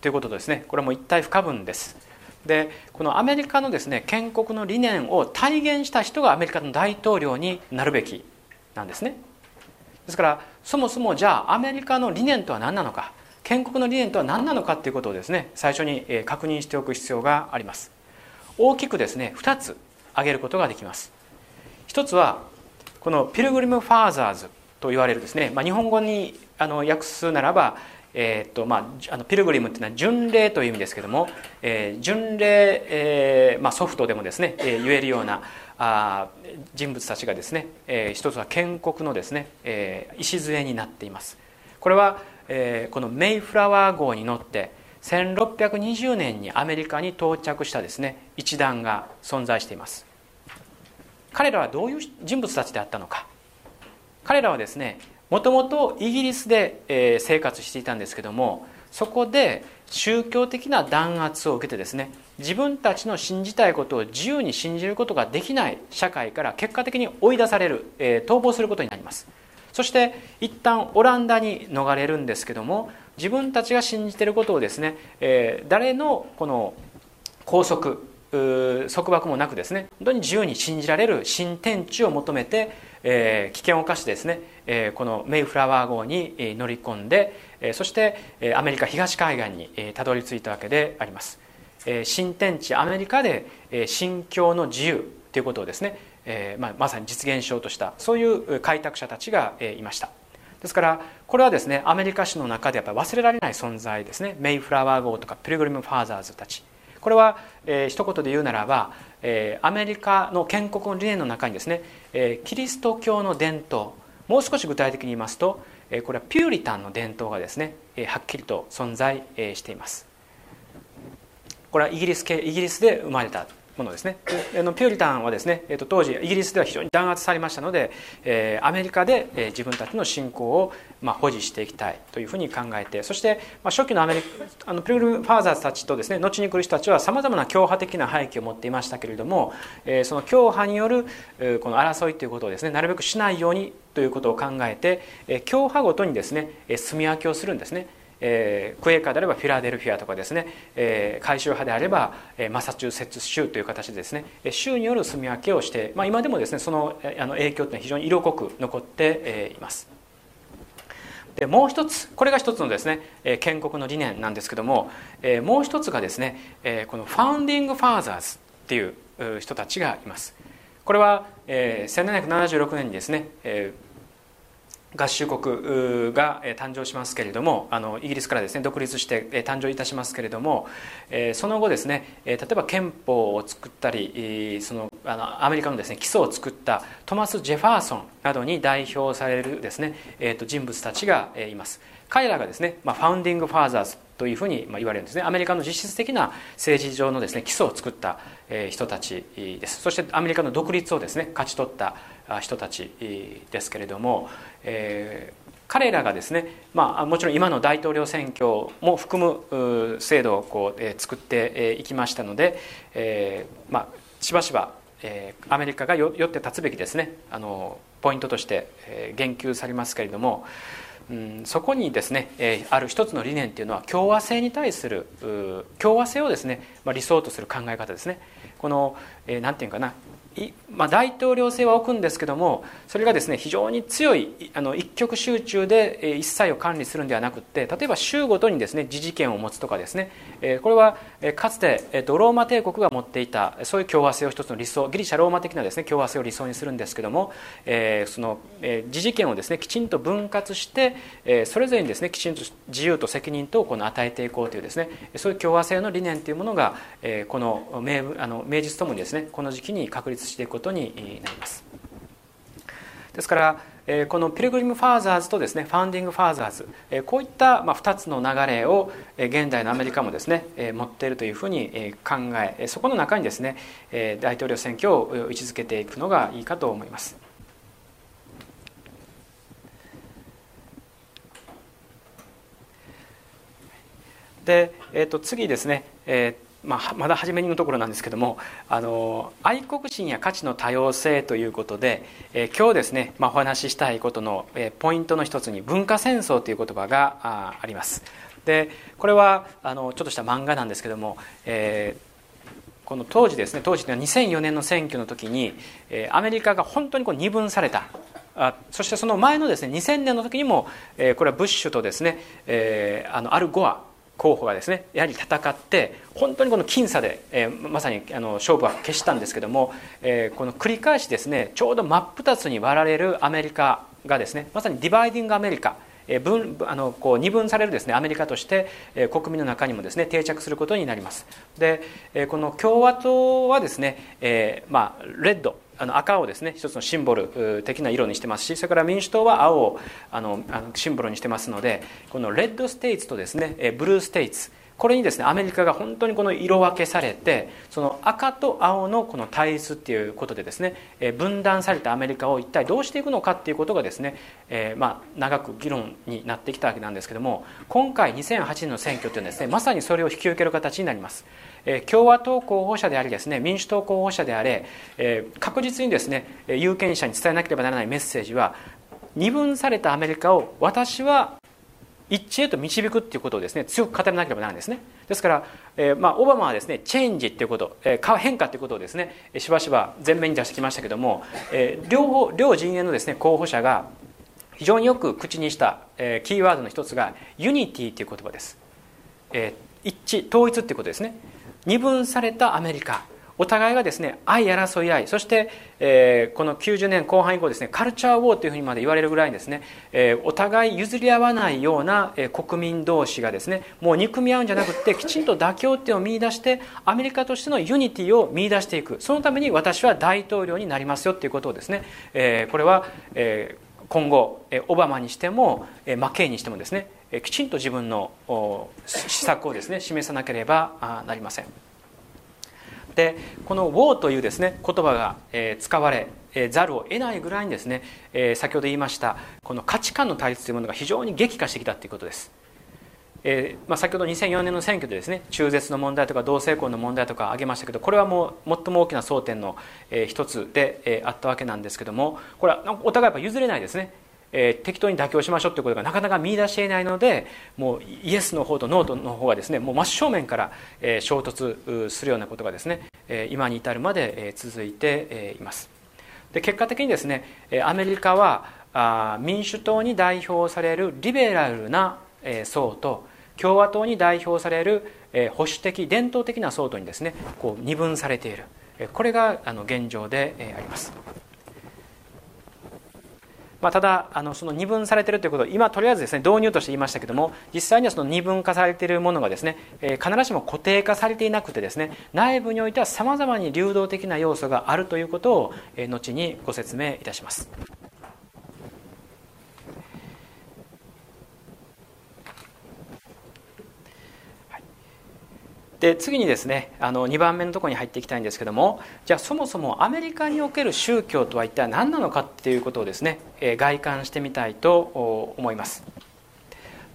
ということですね。これも一体不可分です。でこのアメリカのですね建国の理念を体現した人がアメリカの大統領になるべきなんですね。ですからそもそもじゃあアメリカの理念とは何なのか建国の理念とは何なのかということをですね最初に確認しておく必要があります。大きくですね2つ挙げることができます。一つはこのピルグリム・ファーザーズと言われるですね、まあ、日本語にあの訳すならば、えーとまあ、あのピルグリムっていうのは巡礼という意味ですけども、えー、巡礼、えーまあ、ソフトでもですね、えー、言えるようなあ人物たちがですね、えー、一つは建国のですね、えー、礎になっています。これは、えー、このメイフラワー号に乗って1620年にアメリカに到着したですね一団が存在しています。彼らはどういう人物たちであったのか。彼らはですねもともとイギリスで生活していたんですけどもそこで宗教的な弾圧を受けてですね自分たちの信じたいことを自由に信じることができない社会から結果的に追い出される、え逃亡することになります。そして一旦オランダに逃れるんですけども自分たちが信じていることをですね、え誰のこの拘束束縛もなくですね本当に自由に信じられる新天地を求めて、え危険を冒してですね、このメイフラワー号に乗り込んで、そしてアメリカ東海岸にたどり着いたわけであります、新天地アメリカで信教の自由ということをですね、まあ、まさに実現しようとしたそういう開拓者たちがいました。ですからこれはですねアメリカ史の中でやっぱり忘れられない存在ですね。メイフラワー号とかピルグリム・ファーザーズたち。これは、えー、一言で言うならば、えー、アメリカの建国の理念の中にですね、えー、キリスト教の伝統もう少し具体的に言いますと、これはピューリタンの伝統がですね、はっきりと存在、しています。これはイギリス系イギリスで生まれたものですねあのピューリタンはですね、えー、と当時イギリスでは非常に弾圧されましたので、えー、アメリカで、えー、自分たちの信仰を、まあ、保持していきたいというふうに考えてそして、まあ、初期のアメリカあのピルグルファーザーズたちとですね後に来る人たちはさまざまな強派的な背景を持っていましたけれども、えー、その強派による、この争いということをですねなるべくしないようにということを考えて、えー、強派ごとにですね住み分けをするんですね。えー、クエーカーであればフィラデルフィアとかですね、えー、回収派であれば、えー、マサチューセッツ州という形でですね州による住み分けをして、まあ、今でもですねそのあの影響というのは非常に色濃く残って、えー、います。でもう一つこれが一つのですね、え建国の理念なんですけども、えもう一つがですね、えこのファウンディング・ファーザーズっていう人たちがいますこれは、え1776年にですね、え合衆国が誕生しますけれどもあのイギリスからですね独立して誕生いたしますけれどもその後ですね例えば憲法を作ったりそのあのアメリカのですね基礎を作ったトマス・ジェファーソンなどに代表されるですね、えー、と人物たちがいます。彼らがですね、まあ、ファウンディング・ファーザーズというふうに言われるんですね。アメリカの実質的な政治上のですね基礎を作った人たちです。そしてアメリカの独立をですね勝ち取った人たちですけれども、えー、彼らがですね、まあ、もちろん今の大統領選挙も含む制度をこう、えー、作っていきましたので、えーまあ、しばしば、えー、アメリカがよって立つべきですね。あのポイントとして、え、言及されますけれども、うん、そこにですね、えー、ある一つの理念っていうのは共和制に対する共和制をですね、まあ、理想とする考え方ですね。この、えー、ていうかなまあ、大統領制は置くんですけどもそれがですね非常に強いあの一極集中で一切を管理するんではなくて例えば州ごとにですね自治権を持つとかですねこれはかつてローマ帝国が持っていたそういう共和制を一つの理想ギリシャローマ的なですね共和制を理想にするんですけどもその自治権をですねきちんと分割してそれぞれにですねきちんと自由と責任とこの与えていこうというですねそういう共和制の理念というものがこの名あの名実ともにですねこの時期に確立していくことになります。ですからこのピルグリム・ファーザーズとですねファンディング・ファーザーズこういった2つの流れを現代のアメリカもですね持っているというふうに考えそこの中にですね大統領選挙を位置づけていくのがいいかと思います。で、えー、と次ですね、えーまあ、まだ初めのところなんですけどもあの愛国心や価値の多様性ということで、え、今日ですね、まあ、お話ししたいことの、え、ポイントの一つに文化戦争という言葉がああります。でこれはあのちょっとした漫画なんですけども、えーこの当時ですね当時は2004年の選挙の時に、え、アメリカが本当にこう二分された。あそしてその前のですね2000年の時にも、えー、これはブッシュとですね、えー、あのアル・ゴア候補がですねやはり戦って本当にこの僅差で、えー、まさにあの勝負は決したんですけども、えー、この繰り返しですねちょうど真っ二つに割られるアメリカがですねまさにディバイディングアメリカ分あのこう二分されるですねアメリカとして国民の中にもですね定着することになります。でこの共和党はですね、えー、まあレッドあの赤をですね一つのシンボル的な色にしてますしそれから民主党は青をあのシンボルにしてますのでこのレッドステイツとですねブルーステイツこれにですねアメリカが本当にこの色分けされてその赤と青のこの対立っていうことでですね分断されたアメリカを一体どうしていくのかっていうことがですね、えー、まあ長く議論になってきたわけなんですけども今回2008年の選挙っていうのはですねまさにそれを引き受ける形になります。共和党候補者でありですね民主党候補者であれ確実にですね有権者に伝えなければならないメッセージは二分されたアメリカを私は一致へと導くっていうことをですね強く語らなければならないんですね。ですから、えー、まあ、オバマはですねチェンジっていうこと、えー、変化っていうことをですねしばしば前面に出してきましたけれども、えー、両方両陣営のですね候補者が非常によく口にした、えキーワードの一つが unity っていう言葉です、え一致統一っていうことですね。二分されたアメリカ。お互いがですね相争い合い。そして、えー、この90年後半以降ですね culture war というふうにまで言われるぐらいですね、えー、お互い譲り合わないような、えー、国民同士がですねもう憎み合うんじゃなくてきちんと妥協っていうのを見出してアメリカとしての unity を見出していく。そのために私は大統領になりますよっていうことをですね、えー、これは、えー今後オバマにしてもマケイにしてもですねきちんと自分の施策をですね示さなければなりません。でこの「ウォー」というですね言葉が使われざるを得ないぐらいにですね先ほど言いましたこの価値観の対立というものが非常に激化してきたということです。えーまあ、先ほど2004年の選挙でですね中絶の問題とか同性婚の問題とか挙げましたけどこれはもう最も大きな争点の、えー、一つで、えー、あったわけなんですけどもこれはお互いやっぱ譲れないですね、えー、適当に妥協しましょうということがなかなか見出していないのでもう yes の方と no の方がですねもう真正面から、えー、衝突するようなことがですね、えー、今に至るまで、えー、続いて、えー、いますで結果的にですねアメリカはあ民主党に代表されるリベラルな層と共和党に代表される保守的伝統的な層とにですねこう二分されているこれがあの現状であります。まあ、ただあのその二分されているということを今とりあえずですね導入として言いましたけども実際にはその二分化されているものがですね、え必ずしも固定化されていなくてですね内部においてはさまざまに流動的な要素があるということを、え後にご説明いたします。で次にですねあの2番目のところに入っていきたいんですけどもじゃあそもそもアメリカにおける宗教とは一体何なのかっていうことをですね、えー、外観してみたいと思います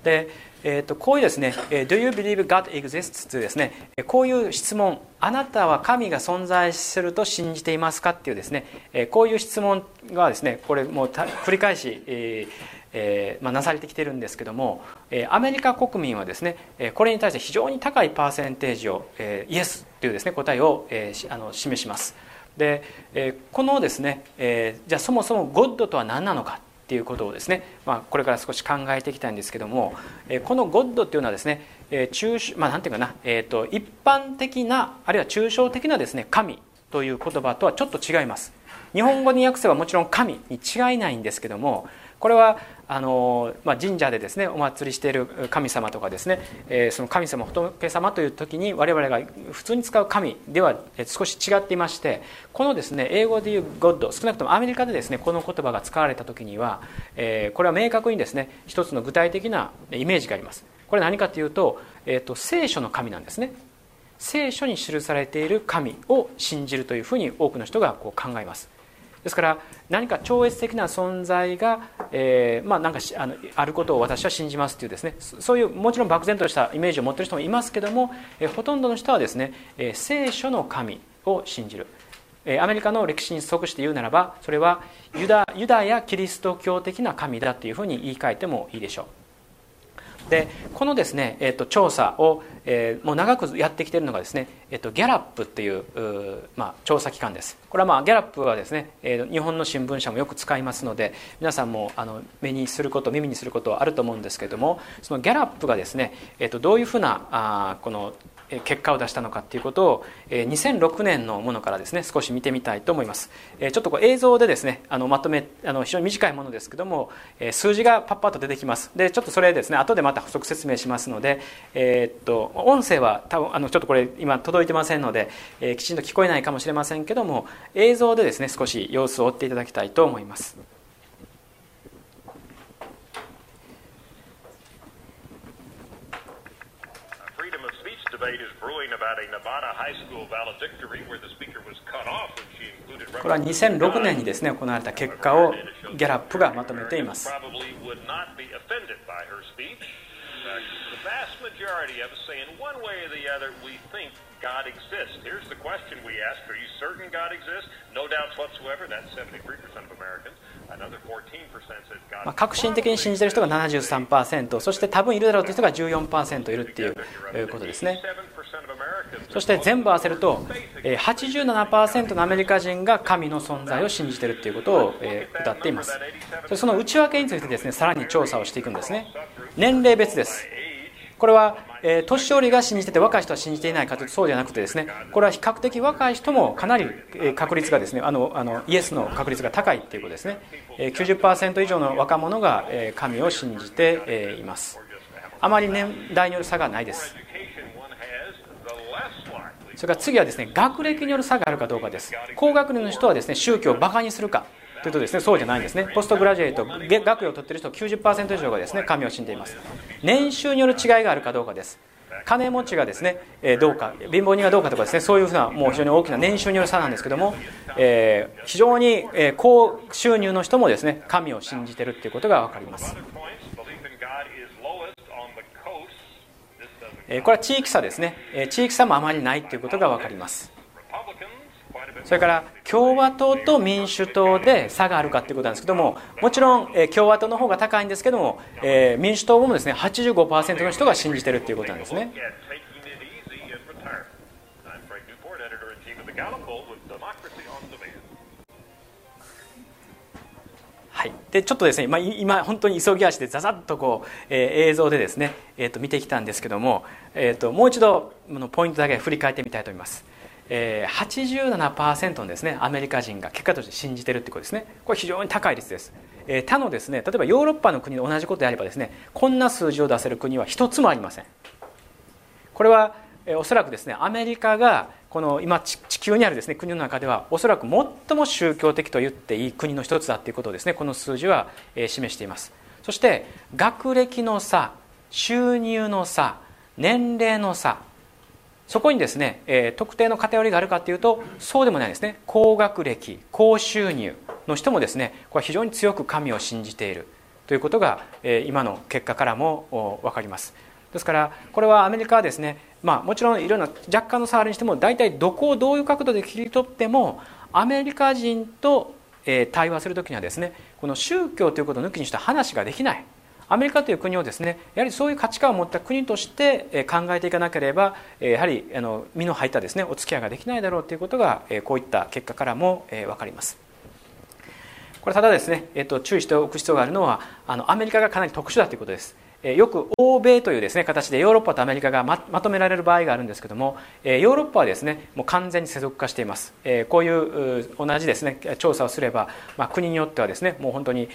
で、えー、とこういうですね「Do you believe God exists?」というですねこういう質問「あなたは神が存在すると信じていますか?」っていうですねこういう質問がですねこれもう繰り返し、えーえーまあ、なされてきてるんですけども、えー、アメリカ国民はですね、えー、これに対して非常に高いパーセンテージを、えー、イエスというですね答えを、えー、あの示します。で、えー、このですね、えー、じゃあそもそもゴッドとは何なのかっていうことをですね、まあ、これから少し考えていきたいんですけども、えー、このゴッドっていうのはですね、えー中まあ、なんていうかな、えーと、一般的なあるいは抽象的なですね神という言葉とはちょっと違います。日本語に訳せばもちろん神に違いないんですけどもこれはあの、まあ、神社でですねお祭りしている神様とかですね、えー、その神様仏様という時に我々が普通に使う神では少し違っていましてこのですね英語でいう「ゴッド」少なくともアメリカでですねこの言葉が使われた時には、えー、これは明確にですね一つの具体的なイメージがあります。これ何かというと,、えーと、聖書の神なんですね。聖書に記されている神を信じるというふうに多くの人がこう考えます。ですから何か超越的な存在が、えー、まあ、なんかあのあることを私は信じますというですね。そういうもちろん漠然としたイメージを持っている人もいますけども、えー、ほとんどの人はですね、えー、聖書の神を信じる、えアメリカの歴史に即して言うならばそれはユダユダやキリスト教的な神だというふうに言い換えてもいいでしょう。でこのですね、えーと、調査を、えー、もう長くやってきているのがですね、えーと、ギャラップっていうまあ、調査機関です。これは、まあ、ギャラップはですね、えー、日本の新聞社もよく使いますので皆さんもあの目にすること耳にすることはあると思うんですけれどもそのギャラップがですね、えーとどういうふうなあこの結果を出したのかということを2006年のものからですね少し見てみたいと思います。ちょっとこう映像でですねあのまとめあの非常に短いものですけども数字がパッパッと出てきます。でちょっとそれですね後でまた補足説明しますので、えー、っと音声は多分あのちょっとこれ今届いてませんので、えー、きちんと聞こえないかもしれませんけども映像でですね少し様子を追っていただきたいと思います。これは2006年に行われた結果をギャラップがまとめています。まあ革新的に信じている人が73%、そして多分いるだろうという人が14%いるっていうことですね。そして全部合わせると87%のアメリカ人が神の存在を信じているということを歌っています。その内訳についてですねさらに調査をしていくんですね。年齢別です。これはえ年寄りが信じてて若い人は信じていないかというとそうじゃなくてですねこれは比較的若い人もかなり確率がですねあのあのイエスの確率が高いということですね。え90%以上の若者がえ神を信じています。あまり年代による差がないです。それから次はですね学歴による差があるかどうかです。高学年の人はですね宗教をバカにするか。というとですねそうじゃないんですね。ポストグラジュエイト学位を取っている人90%以上がですね神を信じています。年収による違いがあるかどうかです。金持ちがですね、えどうか貧乏人がどうかとかですねそういうふうなもう非常に大きな年収による差なんですけども、えー、非常に、え高収入の人もですね神を信じているということが分かります。これは地域差ですね。地域差もあまりないということが分かります。それから共和党と民主党で差があるかということなんですけどももちろん共和党の方が高いんですけども民主党もですね85%の人が信じてるということなんですねはい、でちょっとですね、まあ、今本当に急ぎ足でざざっとこう、えー、映像でですね、えー、と見てきたんですけども、えー、ともう一度のポイントだけ振り返ってみたいと思います。えー、87%のですねアメリカ人が結果として信じてるってことですね。これ非常に高い率です、えー、他のですね例えばヨーロッパの国で同じことであればですねこんな数字を出せる国は一つもありません。これは、えー、おそらくですねアメリカがこの今地球にあるですね国の中ではおそらく最も宗教的と言っていい国の一つだということをですねこの数字は、えー、示しています。そして学歴の差収入の差年齢の差そこにですね、えー、特定の偏りがあるかというとそうでもないですね。高学歴高収入の人もですねこれは非常に強く神を信じている。ということが、えー、今の結果からも分かります。ですからこれはアメリカはですね、まあ、もちろんいろんな若干の差あるにしても大体どこをどういう角度で切り取ってもアメリカ人と対話する時にはですねこの宗教ということを抜きにした話ができない。アメリカという国をですねやはりそういう価値観を持った国として考えていかなければやはりあの身の入ったですねお付き合いができないだろうということがこういった結果からも分かります。これただですね、えっと、注意しておく必要があるのはあのアメリカがかなり特殊だということです。よく欧米というですね形でヨーロッパとアメリカがまとめられる場合があるんですけどもヨーロッパはですねもう完全に世俗化しています。こういう同じですね調査をすれば、まあ、国によってはですねもう本当に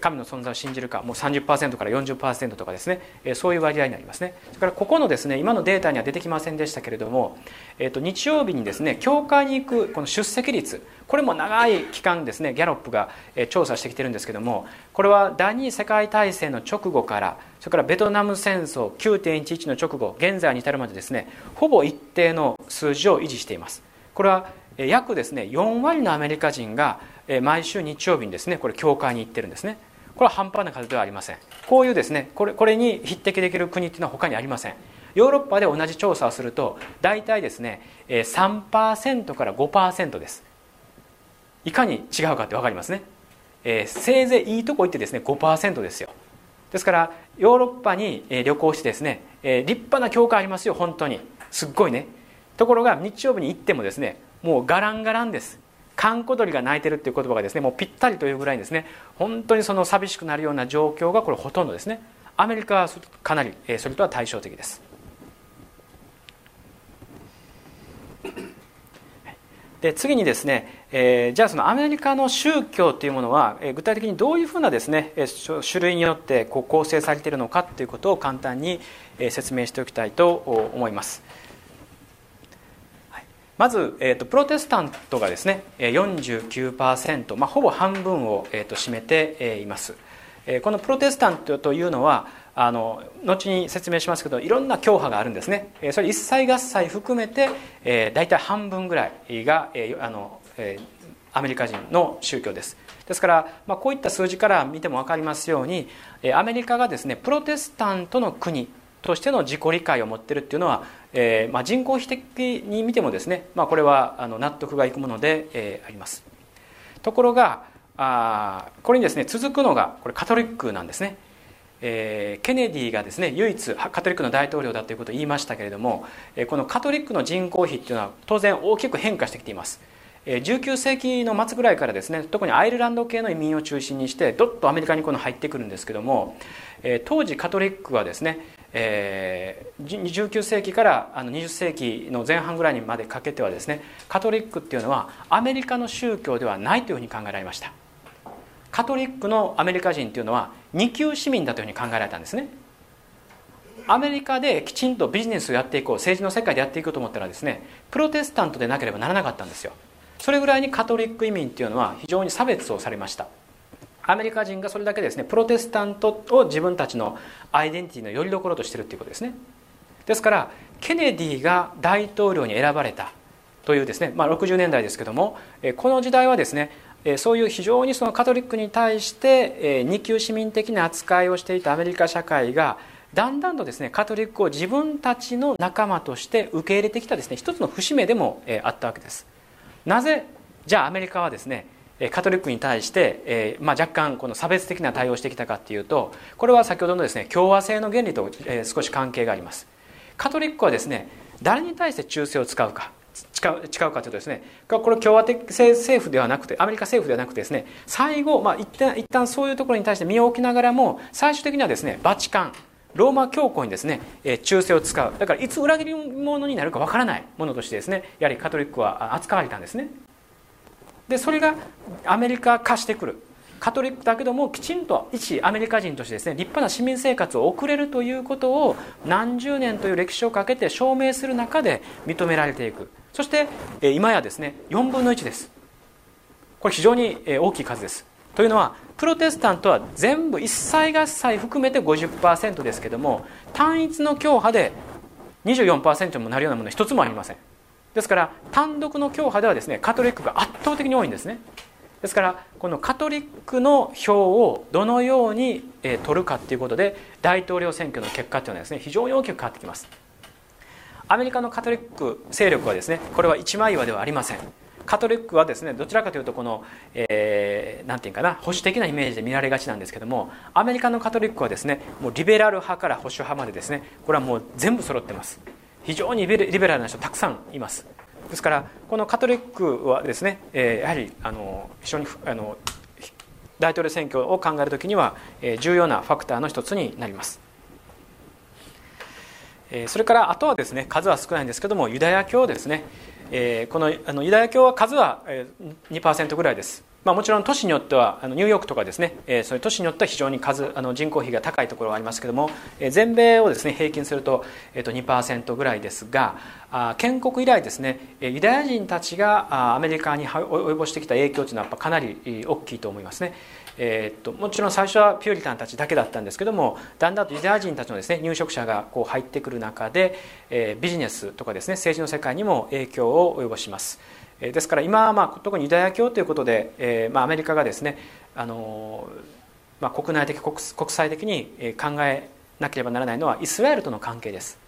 神の存在を信じるかもう30%から40%とかですねそういう割合になりますね。それからここのですね今のデータには出てきませんでしたけれども、えー、と日曜日にですね教会に行くこの出席率これも長い期間ですねギャロップが調査してきてるんですけどもこれは第二次世界大戦の直後からそれからベトナム戦争9.11の直後現在に至るまでですねほぼ一定の数字を維持しています。これは約ですね4割のアメリカ人が毎週日曜日にですねこれ教会に行ってるんですね。これは半端な数ではありません。こういうですねこれこれに匹敵できる国っていうのは他にありません。ヨーロッパで同じ調査をすると大体ですね3%から5%です。いかに違うかって分かりますね、えー、せいぜいいいとこ行ってですね5%ですよ。ですからヨーロッパに旅行してですね立派な教会ありますよ本当に。すっごいね。ところが日曜日に行ってもですねもうガランガランです。閑古鳥が鳴いてるっていう言葉がですねもうぴったりというぐらいですね。本当にその寂しくなるような状況がこれほとんどですね。アメリカはかなりそれとは対照的です。で次にですね、えー、じゃあそのアメリカの宗教というものは、えー、具体的にどういうふうなですね、えー、種類によってこう構成されているのかということを簡単に、えー、説明しておきたいと思います。まず、えーと、プロテスタントがですね49%、まあ、ほぼ半分を、えーと、占めています、えー、このプロテスタントというのはあの後に説明しますけどいろんな教派があるんですね。それ一切合切含めて、えー、大体半分ぐらいが、えー、あのえー、アメリカ人の宗教です。ですから、まあ、こういった数字から見ても分かりますようにアメリカがですねプロテスタントの国としての自己理解を持ってるっていうのは、えーまあ、人口比的に見てもですね、まあ、これはあの納得がいくもので、えー、あります。ところがあこれにですね続くのがこれカトリックなんですね。えー、ケネディがですね唯一カトリックの大統領だということを言いましたけれども、えー、このカトリックの人口比っていうのは当然大きく変化してきています。19世紀の末ぐらいからですね特にアイルランド系の移民を中心にしてどっとアメリカにこの入ってくるんですけども当時カトリックはですねえー、19世紀からあの20世紀の前半ぐらいにまでかけてはですねカトリックっていうのはアメリカの宗教ではないというふうに考えられました。カトリックのアメリカ人っていうのは二級市民だというふうに考えられたんですね。アメリカできちんとビジネスをやっていこう政治の世界でやっていこうと思ったらですねプロテスタントでなければならなかったんですよ。それぐらいにカトリック移民っていうのは非常に差別をされました。アメリカ人がそれだけですねプロテスタントを自分たちのアイデンティティのよりどころとしてるっていうことですね。ですからケネディが大統領に選ばれたというですね、まあ、60年代ですけどもこの時代はですねそういう非常にそのカトリックに対して二級市民的な扱いをしていたアメリカ社会がだんだんとですねカトリックを自分たちの仲間として受け入れてきたですね一つの節目でもあったわけです。なぜじゃあアメリカはですねカトリックに対して、えまあ、若干この差別的な対応をしてきたかっていうとこれは先ほどのですね共和制の原理と、え、少し関係があります。カトリックはですね誰に対して忠誠を使うか。誓う誓うかというとですねこれ共和的政府ではなくてアメリカ政府ではなくてですね最後、まあ、一旦一旦そういうところに対して身を置きながらも最終的にはですねバチカンローマ教皇にですね、え忠誠を使う。だからいつ裏切り者になるかわからないものとしてですねやはりカトリックは扱われたんですね。でそれがアメリカ化してくる。カトリックだけどもきちんと一アメリカ人としてですね立派な市民生活を送れるということを何十年という歴史をかけて証明する中で認められていく。そして今やですね4分の1です。これ非常に大きい数です。というのはプロテスタントは全部一切合切含めて50%ですけども単一の教派で24%もなるようなものは一つもありません。ですから単独の教派ではですねカトリックが圧倒的に多いんですね。ですからこのカトリックの票をどのように取るかということで大統領選挙の結果というのはですね非常に大きく変わってきます。アメリカのカトリック勢力はですねこれは一枚岩ではありません。カトリックはですねどちらかというとこの、えー、ていうかな保守的なイメージで見られがちなんですけどもアメリカのカトリックはですねもうリベラル派から保守派までですねこれはもう全部揃ってます。非常にリベラルな人たくさんいます。ですからこのカトリックはですね、えー、やはりあの非常にあの大統領選挙を考えるときには、えー、重要なファクターの一つになります。それからあとはですね数は少ないんですけどもユダヤ教ですね。え、このあのユダヤ教は数は2%ぐらいです、まあ、もちろん都市によってはあのニューヨークとかですね、え、そういう都市によっては非常に数あの人口比が高いところがありますけども、え、全米をですね平均すると,、えー、と2%ぐらいですがあ建国以来ですねユダヤ人たちがアメリカに及ぼしてきた影響というのはやっぱかなり大きいと思いますね。えー、っともちろん最初はピューリタンたちだけだったんですけどもだんだんとユダヤ人たちのですね入植者がこう入ってくる中で、えー、ビジネスとかですね政治の世界にも影響を及ぼします。えー、ですから今は、まあ、特にユダヤ教ということで、えーまあ、アメリカがですねあの、まあ、国内的国国際的に考えなければならないのはイスラエルとの関係です。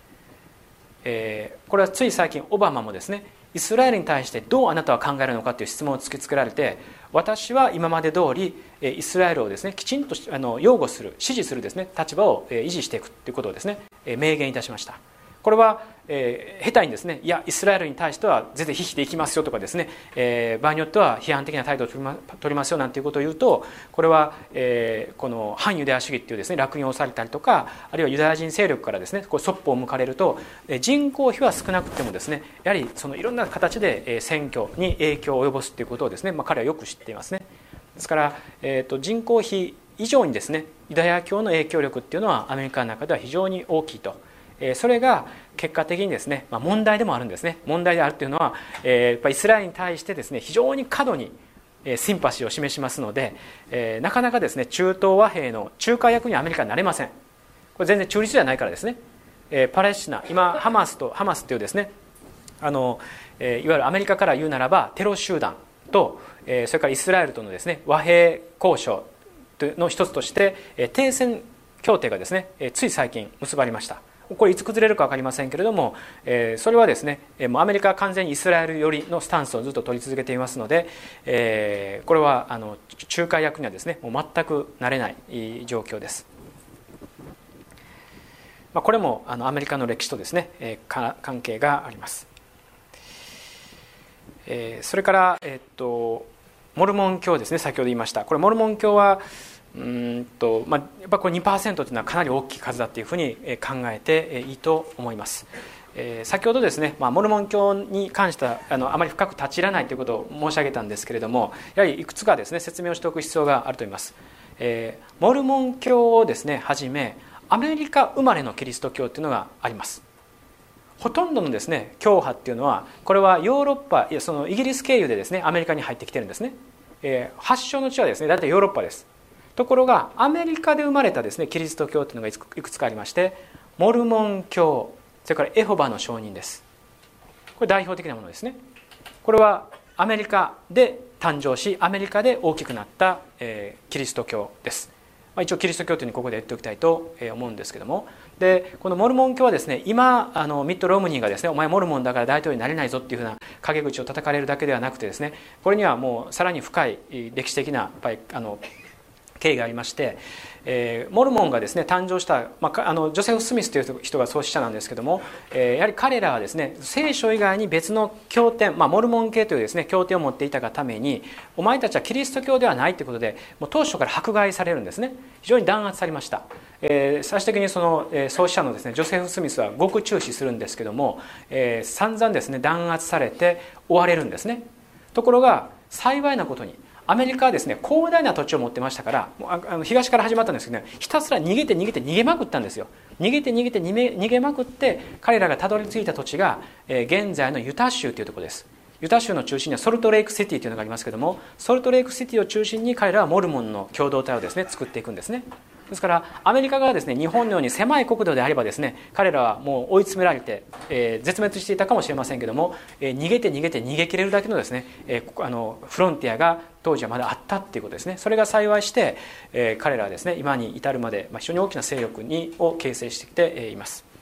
えー、これはつい最近オバマもですねイスラエルに対してどうあなたは考えるのかという質問を突きつけられて私は今まで通りイスラエルをですねきちんとあの擁護する支持するですね立場を維持していくということをですね明言いたしました。これは、えー、下手にですねいやイスラエルに対しては全然非否でいきますよとかですね、えー、場合によっては批判的な態度を取り,、ま、取りますよなんていうことを言うとこれは、えー、この反ユダヤ主義っていうですね落印をされたりとかあるいはユダヤ人勢力からですねこうそっぽを向かれると人口比は少なくてもですねやはりそのいろんな形で選挙に影響を及ぼすということをですね、まあ、彼はよく知っていますね。ですから、えーと、人口比以上にですねユダヤ教の影響力っていうのはアメリカの中では非常に大きいと。それが結果的にですね、まあ、問題でもあるんですね。問題であるというのは、えー、やっぱイスラエルに対してですね非常に過度にシンパシーを示しますので、えー、なかなかですね中東和平の仲介役にアメリカになれません。これ全然中立ではないからですね、えー、パレスチナ今ハマスとハマスというですねあの、えー、いわゆるアメリカから言うならばテロ集団と、えー、それからイスラエルとのですね和平交渉の一つとして、え、停戦協定がですね、え、つい最近結ばれました。これいつ崩れるか分かりませんけれども、えー、それはですねもうアメリカは完全にイスラエル寄りのスタンスをずっと取り続けていますので、えー、これはあの仲介役にはですねもう全くなれない状況です。まあ、これもあのアメリカの歴史とですね、えー、関係があります。えー、それから、えー、っとモルモン教ですね先ほど言いましたこれモルモン教はうんと、まあ、やっぱこれ2%というのはかなり大きい数だというふうに考えていいと思います。えー、先ほどですね、まあ、モルモン教に関してはあのあまり深く立ち入らないということを申し上げたんですけれどもやはりいくつかですね説明をしておく必要があると思います、えー、モルモン教をですねはじめアメリカ生まれのキリスト教というのがあります。ほとんどのですね教派っていうのはこれはヨーロッパいやそのイギリス経由でですねアメリカに入ってきてるんですね、えー、発祥の地はですね大体ヨーロッパです。ところがアメリカで生まれたですねキリスト教というのがいくつかありましてモルモン教それからエホバの証人です。これ代表的なものですね。これはアメリカで誕生しアメリカで大きくなった、えー、キリスト教です、まあ、一応キリスト教というのにここで言っておきたいと思うんですけども。でこのモルモン教はですね今あのミッド・ロムニーがですねお前モルモンだから大統領になれないぞっていうふうな陰口を叩かれるだけではなくてですねこれにはもうさらに深い歴史的なやっぱりあの経緯がありまして、えー、モルモンがですね誕生した、まあ、あのジョセフ・スミスという人が創始者なんですけども、えー、やはり彼らはですね聖書以外に別の経典、まあ、モルモン系というですね経典を持っていたがためにお前たちはキリスト教ではないということでもう当初から迫害されるんですね。非常に弾圧されました、えー、最終的にその、えー、創始者のですねジョセフ・スミスはごく注視するんですけども、えー、散々ですね弾圧されて追われるんですね。ところが幸いなことにアメリカはですね広大な土地を持ってましたからあの東から始まったんですけどねひたすら逃げて逃げて逃げまくったんですよ。逃げて逃げて逃げまくって彼らがたどり着いた土地が、えー、現在のユタ州というところです。ユタ州の中心にはソルトレイクシティというのがありますけどもソルトレイクシティを中心に彼らはモルモンの共同体をですね作っていくんですね。ですからアメリカがですね日本のように狭い国土であればですね彼らはもう追い詰められて、えー、絶滅していたかもしれませんけども、えー、逃げて逃げて逃げ切れるだけのですね、えー、あのフロンティアが当時はまだあったっていうことですねそれが幸いして、えー、彼らはですね今に至るまで、まあ、非常に大きな勢力にを形成してきています。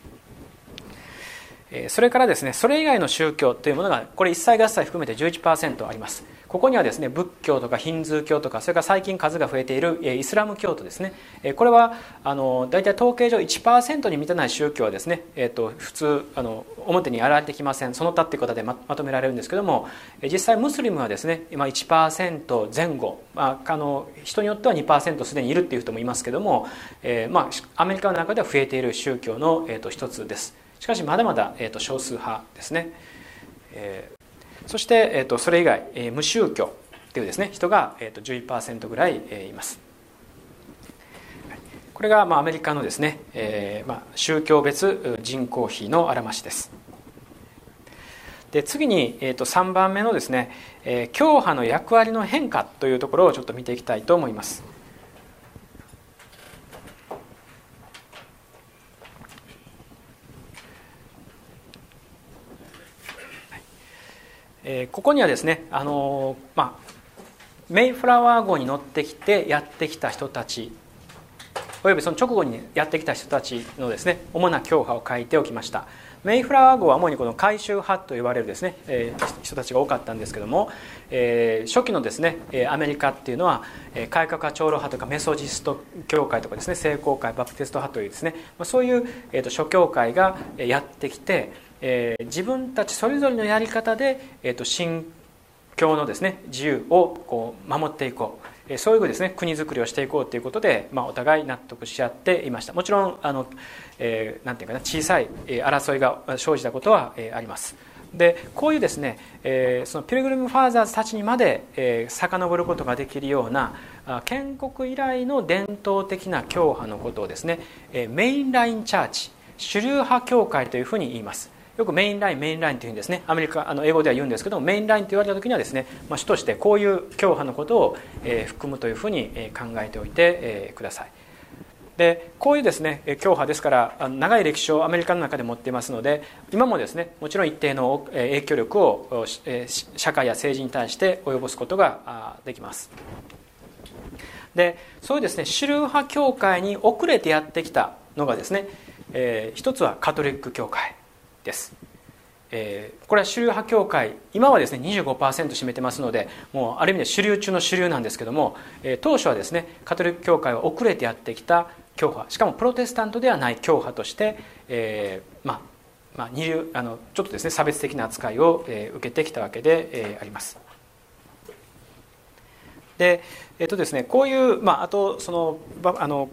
それからですねそれ以外の宗教というものがこれ一切合切含めて11%あります。ここにはですね仏教とかヒンズー教とかそれから最近数が増えているイスラム教徒ですね。これはあの大体統計上1%に満たない宗教はですね、えー、と普通あの表に現れてきません。その他ということでまとめられるんですけども実際ムスリムはですね今1%前後、まあ、あの人によっては2%すでにいるっていう人もいますけども、えーまあ、アメリカの中では増えている宗教の、えー、と一つです。しかしまだまだ、えー、と少数派ですね、えーそして、えーと、それ以外、えー、無宗教というですね人が、えーと、11%ぐらい、えー、います。これが、まあ、アメリカのですね、えーまあ、宗教別人口比のあらましです。で次に、えー、と3番目のですね、えー、教派の役割の変化というところをちょっと見ていきたいと思います。えー、ここにはですねあのー、まあ、メイフラワー号に乗ってきてやってきた人たちおよびその直後にやってきた人たちのですね主な教派を書いておきました。メイフラワー号は主にこの回収派と言われるですね、えー、人たちが多かったんですけども、えー、初期のですねアメリカっていうのは改革派長老派とかメソジスト教会とかですね聖公会バプテスト派というですねそういう、えー、と諸教会がやってきて、えー、自分たちそれぞれのやり方で、えー、と信教のですね自由をこう守っていこう。そういうふうですね国づくりをしていこうということで、まあ、お互い納得し合っていました。もちろんあの、えー、なんていうかな小さい争いが生じたことは、えー、あります。でこういうですね、えー、そのピルグルム・ファーザーズたちにまで、えー、遡ることができるような建国以来の伝統的な教派のことをですね、えー、メインラインチャーチ主流派教会というふうに言います。よくメインラインメインラインというんですね。アメリカあの英語では言うんですけどもメインラインと言われた時にはですね、まあ、主としてこういう教派のことを、えー、含むというふうに考えておいて、えー、ください。でこういうですね教派ですから長い歴史をアメリカの中で持っていますので今もですねもちろん一定の影響力を社会や政治に対して及ぼすことができます。でそういうですね主流派教会に遅れてやってきたのがですね、えー、一つはカトリック教会。です、えー、これは主流派教会今はですね25%占めてますのでもうある意味で主流中の主流なんですけども、えー、当初はですねカトリック教会は遅れてやってきた教派しかもプロテスタントではない教派として、えー、まあまあ、二流あのちょっとですね差別的な扱いを、えー、受けてきたわけで、えー、あります。でえっ、とですねこういう、まあ、あとそのあの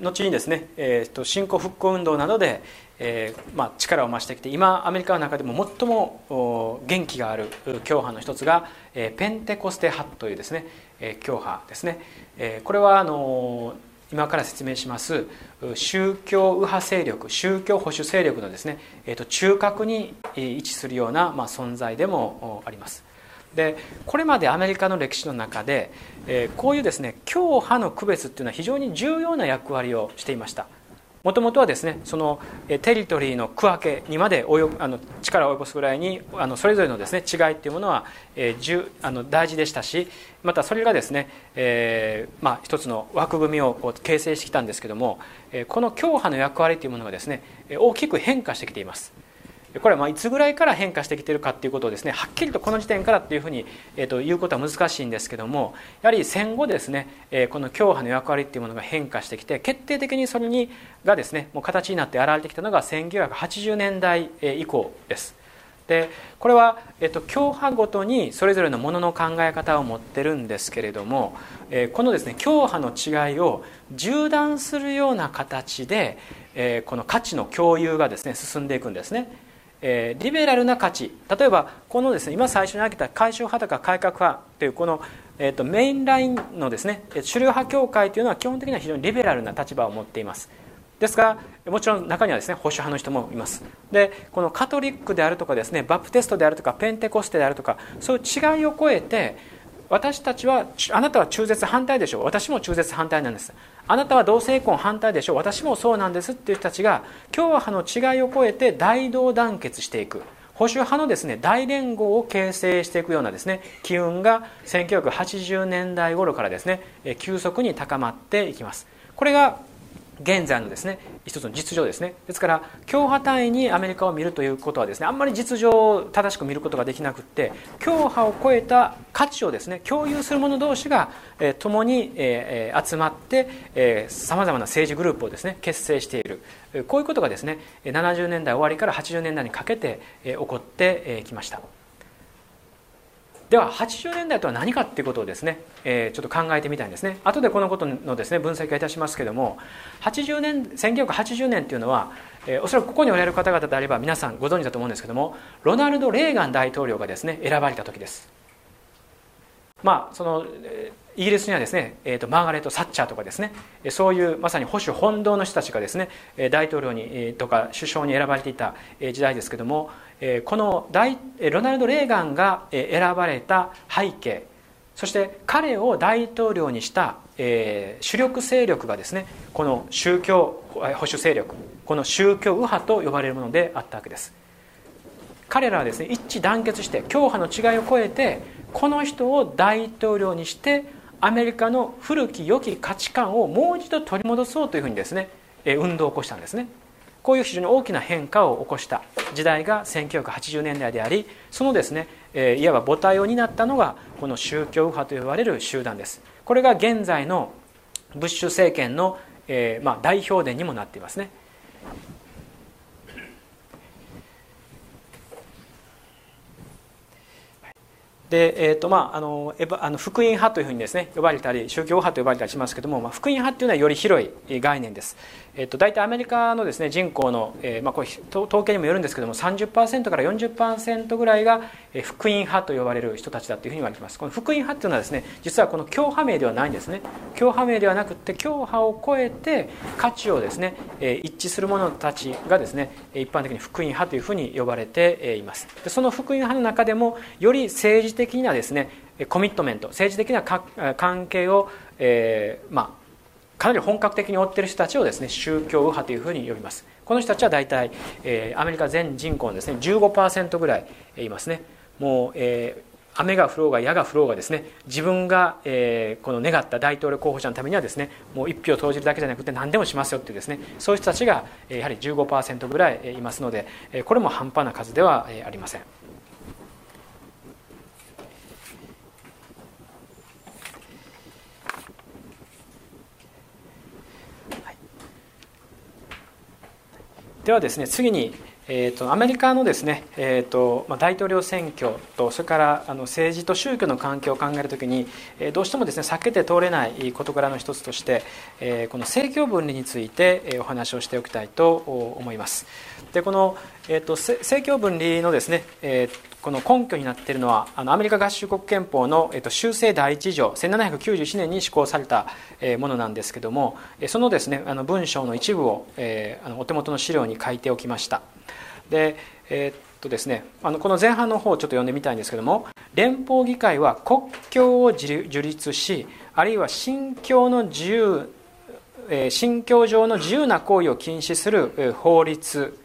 後にですね、えーと、新興復興運動などで、えーまあ、力を増してきて今アメリカの中でも最も元気がある教派の一つが、えー、ペンテコステ派というですね、えー、教派ですね、えー、これはあの今から説明します宗教右派勢力宗教保守勢力のですね、えーと、中核に位置するような、まあ、存在でもあります。でこれまでアメリカの歴史の中で、えー、こういうですね教派の区別っていうのは非常に重要な役割をしていました。もともとはですねそのテリトリーの区分けにまであの力を及ぼすぐらいにあのそれぞれのですね違いっていうものは、えー、あの大事でしたしまたそれがですね、えーまあ、一つの枠組みを形成してきたんですけどもこの教派の役割というものがですね大きく変化してきています。これはまいつぐらいから変化してきているかということをですねはっきりとこの時点からというふうに、えー、と言うことは難しいんですけどもやはり戦後ですね、え、この教派の役割というものが変化してきて決定的にそれにがですねもう形になって現れてきたのが1980年代以降です。でこれは、えっと、教派ごとにそれぞれのものの考え方を持ってるんですけれども、えー、このですね教派の違いを縦断するような形で、えー、この価値の共有がですね進んでいくんですね。えー、リベラルな価値。例えばこのですね今最初に挙げた改宗派とか改革派というこの、えーと、メインラインのですね主流派教会というのは基本的には非常にリベラルな立場を持っています。ですがもちろん中にはですね保守派の人もいます。でこのカトリックであるとかですねバプテストであるとかペンテコステであるとかそういう違いを超えて私たちはあなたは中絶反対でしょう。私も中絶反対なんです。あなたは同性婚反対でしょう。私もそうなんですっていう人たちが共和派の違いを超えて大同団結していく。保守派のですね大連合を形成していくようなですね機運が1980年代頃からですね急速に高まっていきます。これが現在のですね一つの実情ですねですから共派単位にアメリカを見るということはですねあんまり実情を正しく見ることができなくって共派を超えた価値をですね共有する者同士が、えー、共に、えー、集まってさまざまな政治グループをですね結成しているこういうことがですね70年代終わりから80年代にかけて、えー、起こってきました。では80年代とは何かっていうことをですね、えー、ちょっと考えてみたいんですね。後でこのことのですね分析をいたしますけども80年1980年っていうのは、えー、おそらくここにおられる方々であれば皆さんご存知だと思うんですけどもロナルド・レーガン大統領がですね選ばれた時です。まあそのイギリスにはですね、えーと、マーガレット・サッチャーとかですねそういうまさに保守本堂の人たちがですね大統領にとか首相に選ばれていた時代ですけどもこの大ロナルド・レーガンが選ばれた背景そして彼を大統領にした、主力勢力がですねこの宗教保守勢力この宗教右派と呼ばれるものであったわけです。彼らはですね一致団結して教派の違いを超えてこの人を大統領にしてアメリカの古き良き価値観をもう一度取り戻そうというふうにですね運動を起こしたんですね。こういう非常に大きな変化を起こした。時代が1980年代でありそのですね、えいわば母体を担ったのがこの宗教右派と呼ばれる集団です。これが現在のブッシュ政権の、えまあ、代表伝にもなっていますね。で、えーとまあ、あのあの福音派というふうにですね呼ばれたり宗教派と呼ばれたりしますけども、まあ、福音派というのはより広い概念です、えーと、大体アメリカのです、ね、人口の、えーまあ、これ統計にもよるんですけども30%から40%ぐらいが福音派と呼ばれる人たちだというふうに言われています。この福音派というのはですね実はこの教派名ではないんですね。教派名ではなくて教派を超えて価値をですね一致する者たちがですね一般的に福音派というふうに呼ばれています。でその福音派の中でもより政治的なですねコミットメント政治的な関係を、えー、まあかなり本格的に追っている人たちをですね宗教右派というふうに呼びますこの人たちは大体、えー、アメリカ全人口のですね15%ぐらいいますねもう、えー、雨が降ろうが矢が降ろうがですね自分が、えー、この願った大統領候補者のためにはですねもう一票投じるだけじゃなくて何でもしますよっていうですねそういう人たちがやはり15%ぐらいいますのでこれも半端な数ではありません。ではですね次に、えーと、アメリカのですね、えーとまあ、大統領選挙とそれからあの政治と宗教の関係を考えるときに、えー、どうしてもですね避けて通れない事柄の一つとして、えー、この政教分離について、えー、お話をしておきたいと思います。でこの、えーと、政教分離のですね、えーこの根拠になっているのはあのアメリカ合衆国憲法の、えっと、修正第1条1791年に施行された、えー、ものなんですけどもそのですねあの文章の一部を、えー、あのお手元の資料に書いておきました。で、え、っとですね、あのこの前半の方をちょっと読んでみたいんですけども連邦議会は国境を樹立しあるいは信教の自由信教上の自由な行為を禁止する法律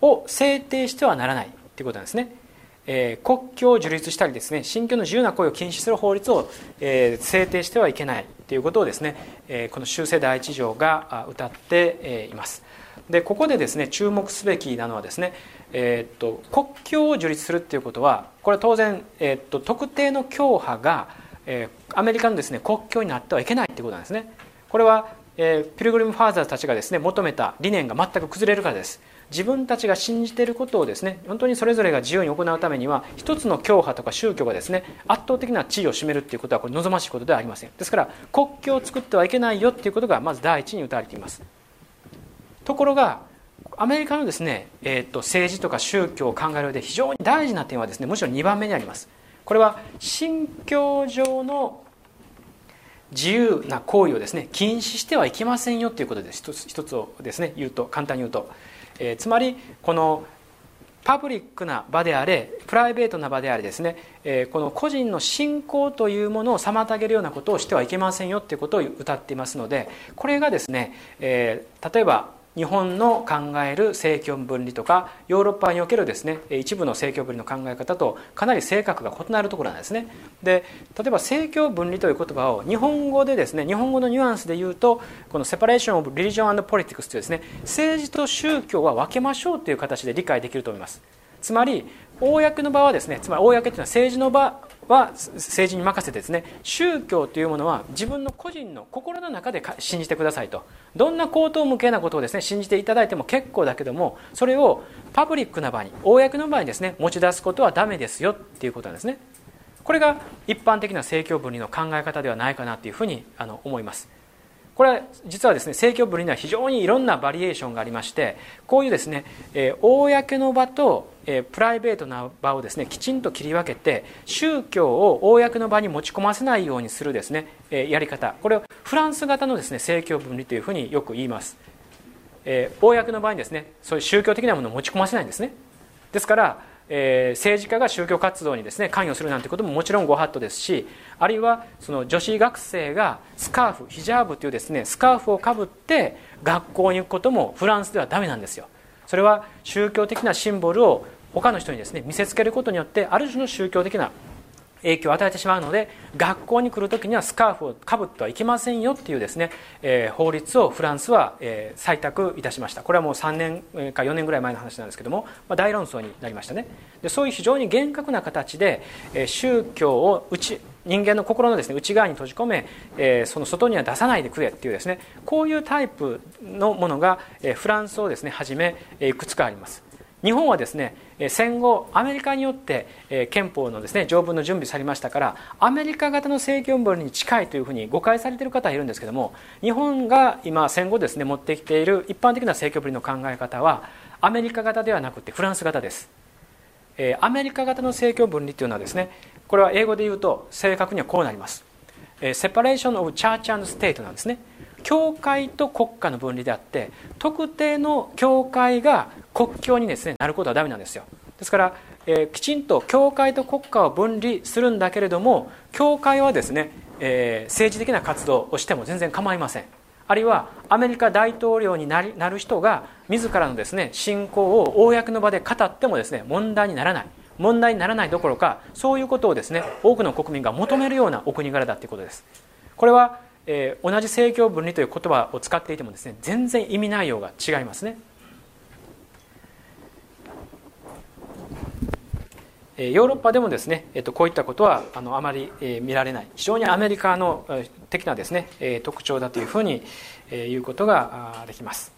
を制定してはならないということなんですね。えー、国境を樹立したりですね信教の自由な行為を禁止する法律を、えー、制定してはいけないということをですね、えー、この修正第一条が歌ってえいます。でここでですね注目すべきなのはですね、えー、っと国境を樹立するということはこれは当然、えー、っと特定の教派が、えー、アメリカのですね国境になってはいけないということなんですね。これは、えー、ピルグリム・ファーザーたちがですね求めた理念が全く崩れるからです。自分たちが信じていることをですね本当にそれぞれが自由に行うためには一つの教派とか宗教がですね圧倒的な地位を占めるということはこれ望ましいことではありません。ですから国境を作ってはいけないよということがまず第一に打たれています。ところがアメリカのですね、えー、と政治とか宗教を考える上で非常に大事な点はですねむしろ2番目にあります。これは信教上の自由な行為をですね禁止してはいけませんよということです。一つ一つをですね言うと簡単に言うと。えー、つまりこのパブリックな場であれプライベートな場であれですね、えー、この個人の信仰というものを妨げるようなことをしてはいけませんよということを歌っていますのでこれがですね、えー、例えば日本の考える政教分離とかヨーロッパにおけるですね一部の政教分離の考え方とかなり性格が異なるところなんですね。で例えば政教分離という言葉を日本語でですね日本語のニュアンスで言うとこのセパレーション・オブ・リリジョン・ポリティクスというですね政治と宗教は分けましょうという形で理解できると思います。つまり公の場はですねつまり公というのは政治の場は政治に任せてですね宗教というものは自分の個人の心の中で信じてくださいと。どんな口頭無形なことをですね信じていただいても結構だけどもそれをパブリックな場に公の場にですね持ち出すことはダメですよっていうことなんですね。これが一般的な政教分離の考え方ではないかなというふうにあの思います。これは実はですね政教分離には非常にいろんなバリエーションがありましてこういうですね、えー、公の場と、えー、プライベートな場をですねきちんと切り分けて宗教を公の場に持ち込ませないようにするですね、えー、やり方。これをフランス型のですね政教分離というふうによく言います、えー、公の場にですねそういう宗教的なものを持ち込ませないんですね。ですからえー、政治家が宗教活動にですね関与するなんてことももちろんご法度ですしあるいはその女子学生がスカーフヒジャーブというですねスカーフをかぶって学校に行くこともフランスではダメなんですよ。それは宗教的なシンボルを他の人にですね見せつけることによってある種の宗教的な影響を与えてしまうので学校に来る時にはスカーフをかぶってはいけませんよっていうですね、えー、法律をフランスは、えー、採択いたしました。これはもう3年か4年ぐらい前の話なんですけども、まあ、大論争になりましたね。でそういう非常に厳格な形で、えー、宗教を内人間の心のですね内側に閉じ込め、えー、その外には出さないでくれっていうですねこういうタイプのものが、えー、フランスをですねはじめ、えー、いくつかあります。日本はですね戦後アメリカによって憲法のですね条文の準備されましたからアメリカ型の政教分離に近いというふうに誤解されている方はいるんですけども日本が今戦後ですね持ってきている一般的な政教分離の考え方はアメリカ型ではなくてフランス型です。アメリカ型の政教分離というのはですねこれは英語で言うと正確にはこうなります。 Separation of Church and State なんですね。教会と国家の分離であって特定の教会が国教にです、ね、なることはダメなんですよ。ですから、えー、きちんと教会と国家を分離するんだけれども教会はですね、えー、政治的な活動をしても全然構いません。あるいはアメリカ大統領になりなる人が自らのですね信仰を公の場で語ってもですね問題にならない。問題にならないどころかそういうことをですね多くの国民が求めるようなお国柄だということです。これはえー、同じ政教分離という言葉を使っていてもですね全然意味内容が違いますね、えー、ヨーロッパでもですね、えー、とこういったことはあのあまり、えー、見られない。非常にアメリカの的なですね、えー、特徴だというふうに、えー、言うことができます。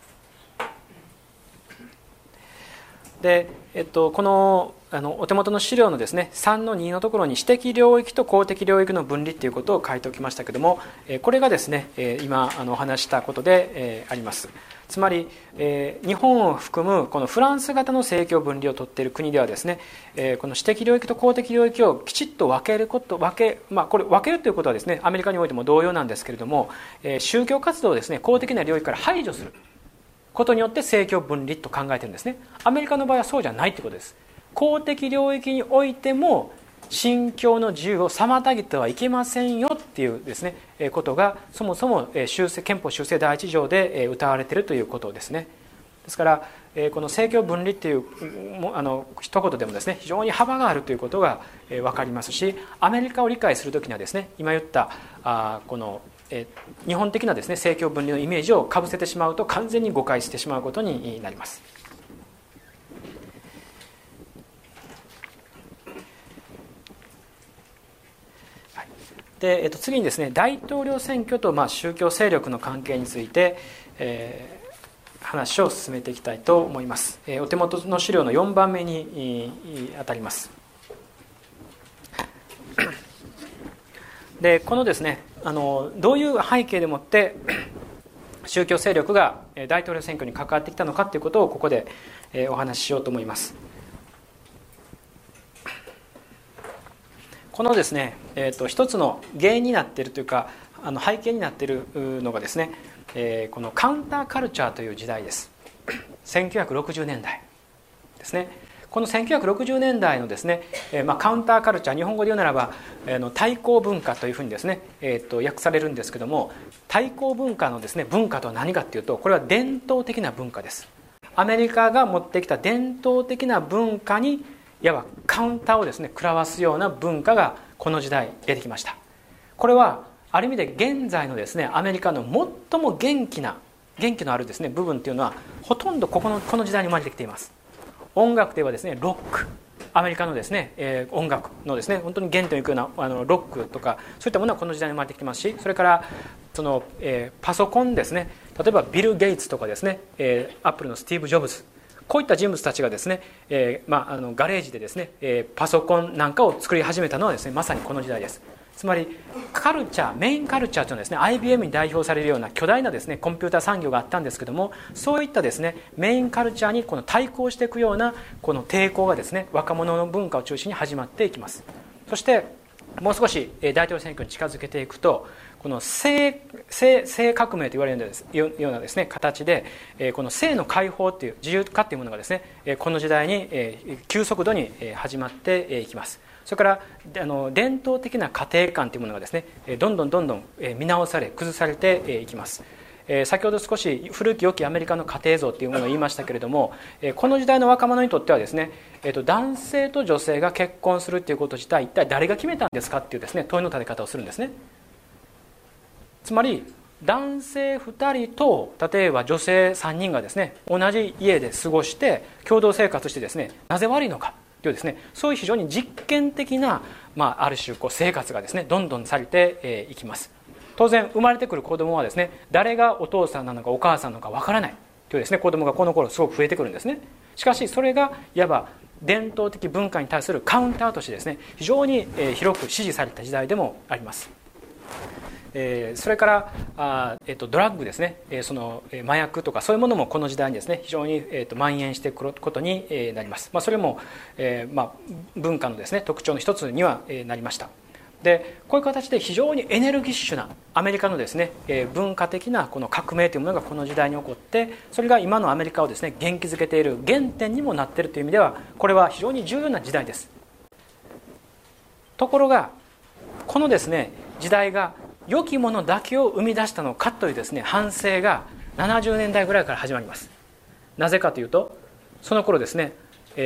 で、えっと、このあのお手元の資料のですね3の2のところに私的領域と公的領域の分離ということを書いておきましたけどもこれがですね今あのお話したことであります。つまり日本を含むこのフランス型の政教分離をとっている国ではですねこの私的領域と公的領域をきちっと分けること分け、まあ、これ分けるということはですねアメリカにおいても同様なんですけれども宗教活動をですね公的な領域から排除することによって政教分離と考えてるんですね。アメリカの場合はそうじゃないということです。公的領域においても信教の自由を妨げてはいけませんよっていうですねことがそもそも修正憲法修正第一条で謳われているということですねですからこの政教分離っていうあの一言でもですね非常に幅があるということが分かりますしアメリカを理解する時にはですね今言ったあこの日本的なですね政教分離のイメージをかぶせてしまうと完全に誤解してしまうことになります。で、えっと、次にですね大統領選挙とまあ宗教勢力の関係について、えー、話を進めていきたいと思います、えー、お手元の資料の4番目にあたります。でこのですねあのどういう背景でもって宗教勢力が大統領選挙に関わってきたのかということをここでお話ししようと思います。このですね、えーと、一つの原因になっているというかあの背景になっているのがですね、えー、このカウンターカルチャーという時代です。1960年代ですね。この1960年代のですね、えー、まあ、カウンターカルチャー日本語で言うならば、えー、の対抗文化というふうにですね、えーと、訳されるんですけども対抗文化のですね文化とは何かっていうとこれは伝統的な文化です。アメリカが持ってきた伝統的な文化にいわばカウンターをですね食らわすような文化がこの時代出てきました。これはある意味で現在のですねアメリカの最も元気な元気のあるですね部分っていうのはほとんどここのこの時代に生まれてきています。音楽ではですねロック。アメリカのですね、えー、音楽のですね本当に原点をいくようなあのロックとかそういったものはこの時代に生まれてきますしそれからその、えー、パソコンですね。例えばビル・ゲイツとかですね、えー、アップルのスティーブ・ジョブズ。こういった人物たちがですね、えー、まあ、あのガレージでですね、えー、パソコンなんかを作り始めたのはですねまさにこの時代です。つまりカルチャーメインカルチャーというのはですね IBM に代表されるような巨大なですねコンピューター産業があったんですけどもそういったですねメインカルチャーにこの対抗していくようなこの抵抗がですね若者の文化を中心に始まっていきます。そしてもう少し大統領選挙に近づけていくとこの性性革命と言われるようなですね形でこの性の解放という自由化というものがですねこの時代に急速度に始まっていきます。それからあの伝統的な家庭観というものがですねどんどんどんどん見直され崩されていきます。先ほど少し古き良きアメリカの家庭像っていうものを言いましたけれども、この時代の若者にとってはですね、男性と女性が結婚するっていうこと自体一体誰が決めたんですかっていうね問いの立て方をするんですね。つまり男性2人と例えば女性3人がですね同じ家で過ごして共同生活してですねなぜ悪いのかというですねそういう非常に実験的な、まあ、ある種こう生活がですねどんどんされていきます。当然生まれてくる子供はですね誰がお父さんなのかお母さんなのかわからないというですね子供がこの頃すごく増えてくるんですね。しかしそれがいわば伝統的文化に対するカウンターとしてですね非常に広く支持された時代でもあります。えそれからあ、えー、とドラッグですね、えその麻薬とかそういうものもこの時代にですね非常に、えー、と蔓延してくることになります、まあ、それも、えまあ、文化のですね特徴の一つにはなりました。でこういう形で非常にエネルギッシュなアメリカのですね、え文化的なこの革命というものがこの時代に起こってそれが今のアメリカをですね元気づけている原点にもなっているという意味ではこれは非常に重要な時代です。ところがこのですね時代が良きものだけを生み出したのかというですね反省が70年代ぐらいから始まります。なぜかというとその頃ですね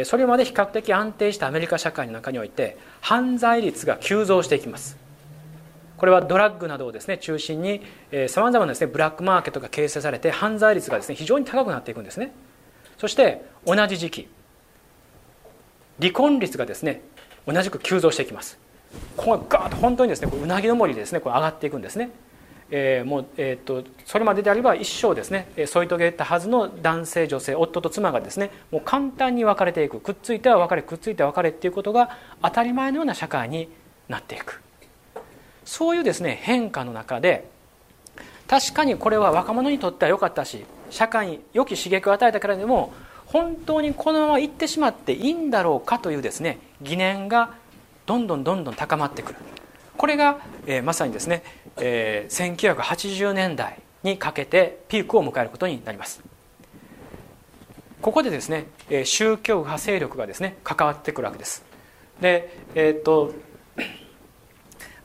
それまで比較的安定したアメリカ社会の中において犯罪率が急増していきます。これはドラッグなどをですね中心にさまざまなです、ね、ブラックマーケットが形成されて犯罪率がですね非常に高くなっていくんですね。そして同じ時期離婚率がですね同じく急増していきます。ここがガーッと本当にですねうなぎ登りですねこう上がっていくんですね、えー、もう、えーと、それまでであれば一生ですね添い遂げたはずの男性女性夫と妻がですねもう簡単に別れていく。くっついては別れくっついては別れっていうことが当たり前のような社会になっていく。そういうですね変化の中で確かにこれは若者にとっては良かったし社会に良き刺激を与えたからでも本当にこのまま行ってしまっていいんだろうかというですね疑念がどんどんどんどん高まってくる。これが、えー、まさにですね、えー、1980年代にかけてピークを迎えることになります。ここでですねえ宗教派勢力がですね関わってくるわけです。でえー、っと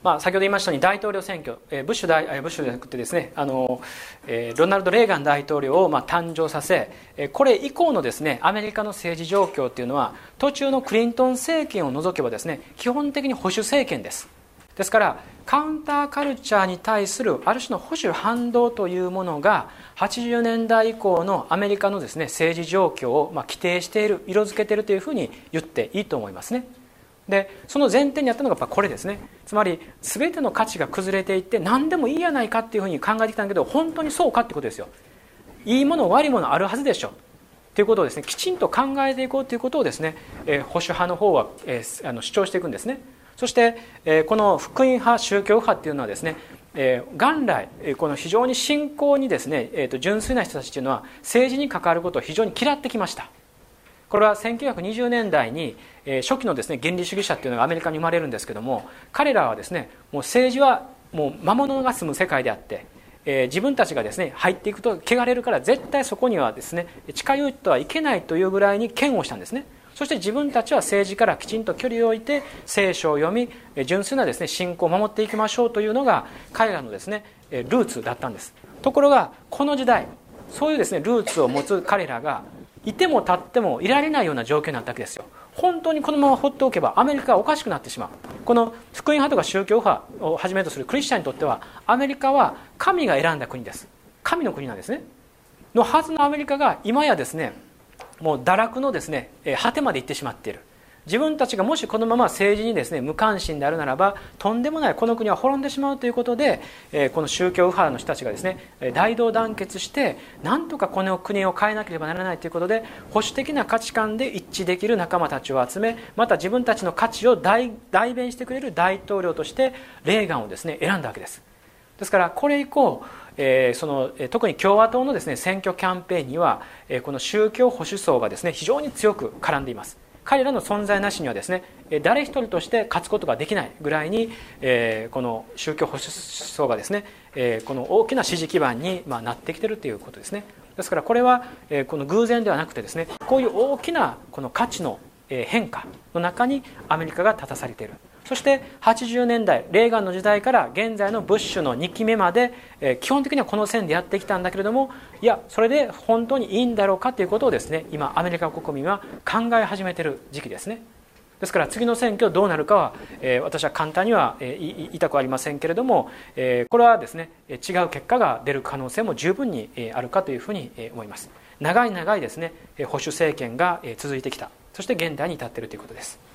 まあ、先ほど言いましたように大統領選挙、えブッシュ大ブッシュじゃなくてですねあの、えー、ロナルド・レーガン大統領をまあ誕生させ、えこれ以降のですねアメリカの政治状況っていうのは途中のクリントン政権を除けばですね基本的に保守政権ですですからカウンターカルチャーに対するある種の保守反動というものが80年代以降のアメリカのですね政治状況をまあ規定している色づけているというふうに言っていいと思いますね。でその前提にあったのがやっぱこれですね。つまり全ての価値が崩れていって何でもいいやないかっていうふうに考えてきたんだけど本当にそうかってことですよ。いいもの悪いものあるはずでしょ。ということをですねきちんと考えていこうということをですね、え、保守派の方は、え、あの主張していくんですね。そして、え、この福音派宗教派っていうのはですねえ、元来この非常に信仰にですね、えーと純粋な人たちというのは政治に関わることを非常に嫌ってきました。これは1920年代に初期のですね原理主義者っていうのがアメリカに生まれるんですけども彼らはですねもう政治はもう魔物が住む世界であって、え自分たちがですね入っていくと汚れるから絶対そこにはですね近寄ってはいけないというぐらいに嫌悪したんですね。そして自分たちは政治からきちんと距離を置いて聖書を読み純粋なですね信仰を守っていきましょうというのが彼らのですねルーツだったんです。ところがこの時代そういうですねルーツを持つ彼らがいても立ってもいられないような状況になったわけですよ。本当にこのまま放っておけばアメリカはおかしくなってしまう。この福音派とか宗教派をはじめとするクリスチャンにとってはアメリカは神が選んだ国です。神の国なんですね。のはずのアメリカが今やですねもう堕落のですね果てまで行ってしまっている。自分たちがもしこのまま政治にですね無関心であるならばとんでもないこの国は滅んでしまうということで、えこの宗教右派の人たちがですね大同団結してなんとかこの国を変えなければならないということで保守的な価値観で一致できる仲間たちを集めまた自分たちの価値を代弁してくれる大統領としてレーガンをですね選んだわけです。ですからこれ以降えー、その特に共和党のですね選挙キャンペーンには、えー、この宗教保守層がですね非常に強く絡んでいます。彼らの存在なしにはですね誰一人として勝つことができないぐらいに、えこの宗教保守層がですね、えこの大きな支持基盤に、まなってきているということですね。ですからこれは、えこの偶然ではなくてですねこういう大きなこの価値の変化の中にアメリカが立たされている。そして80年代レーガンの時代から現在のブッシュの2期目まで、え基本的にはこの線でやってきたんだけれどもいやそれで本当にいいんだろうかということをですね今アメリカ国民は考え始めている時期ですね。ですから次の選挙どうなるかは、え私は簡単には、言いたくありませんけれども、えこれはですね違う結果が出る可能性も十分にあるかというふうに思います。長い長いですね保守政権が続いてきた。そして現代に至っているということです。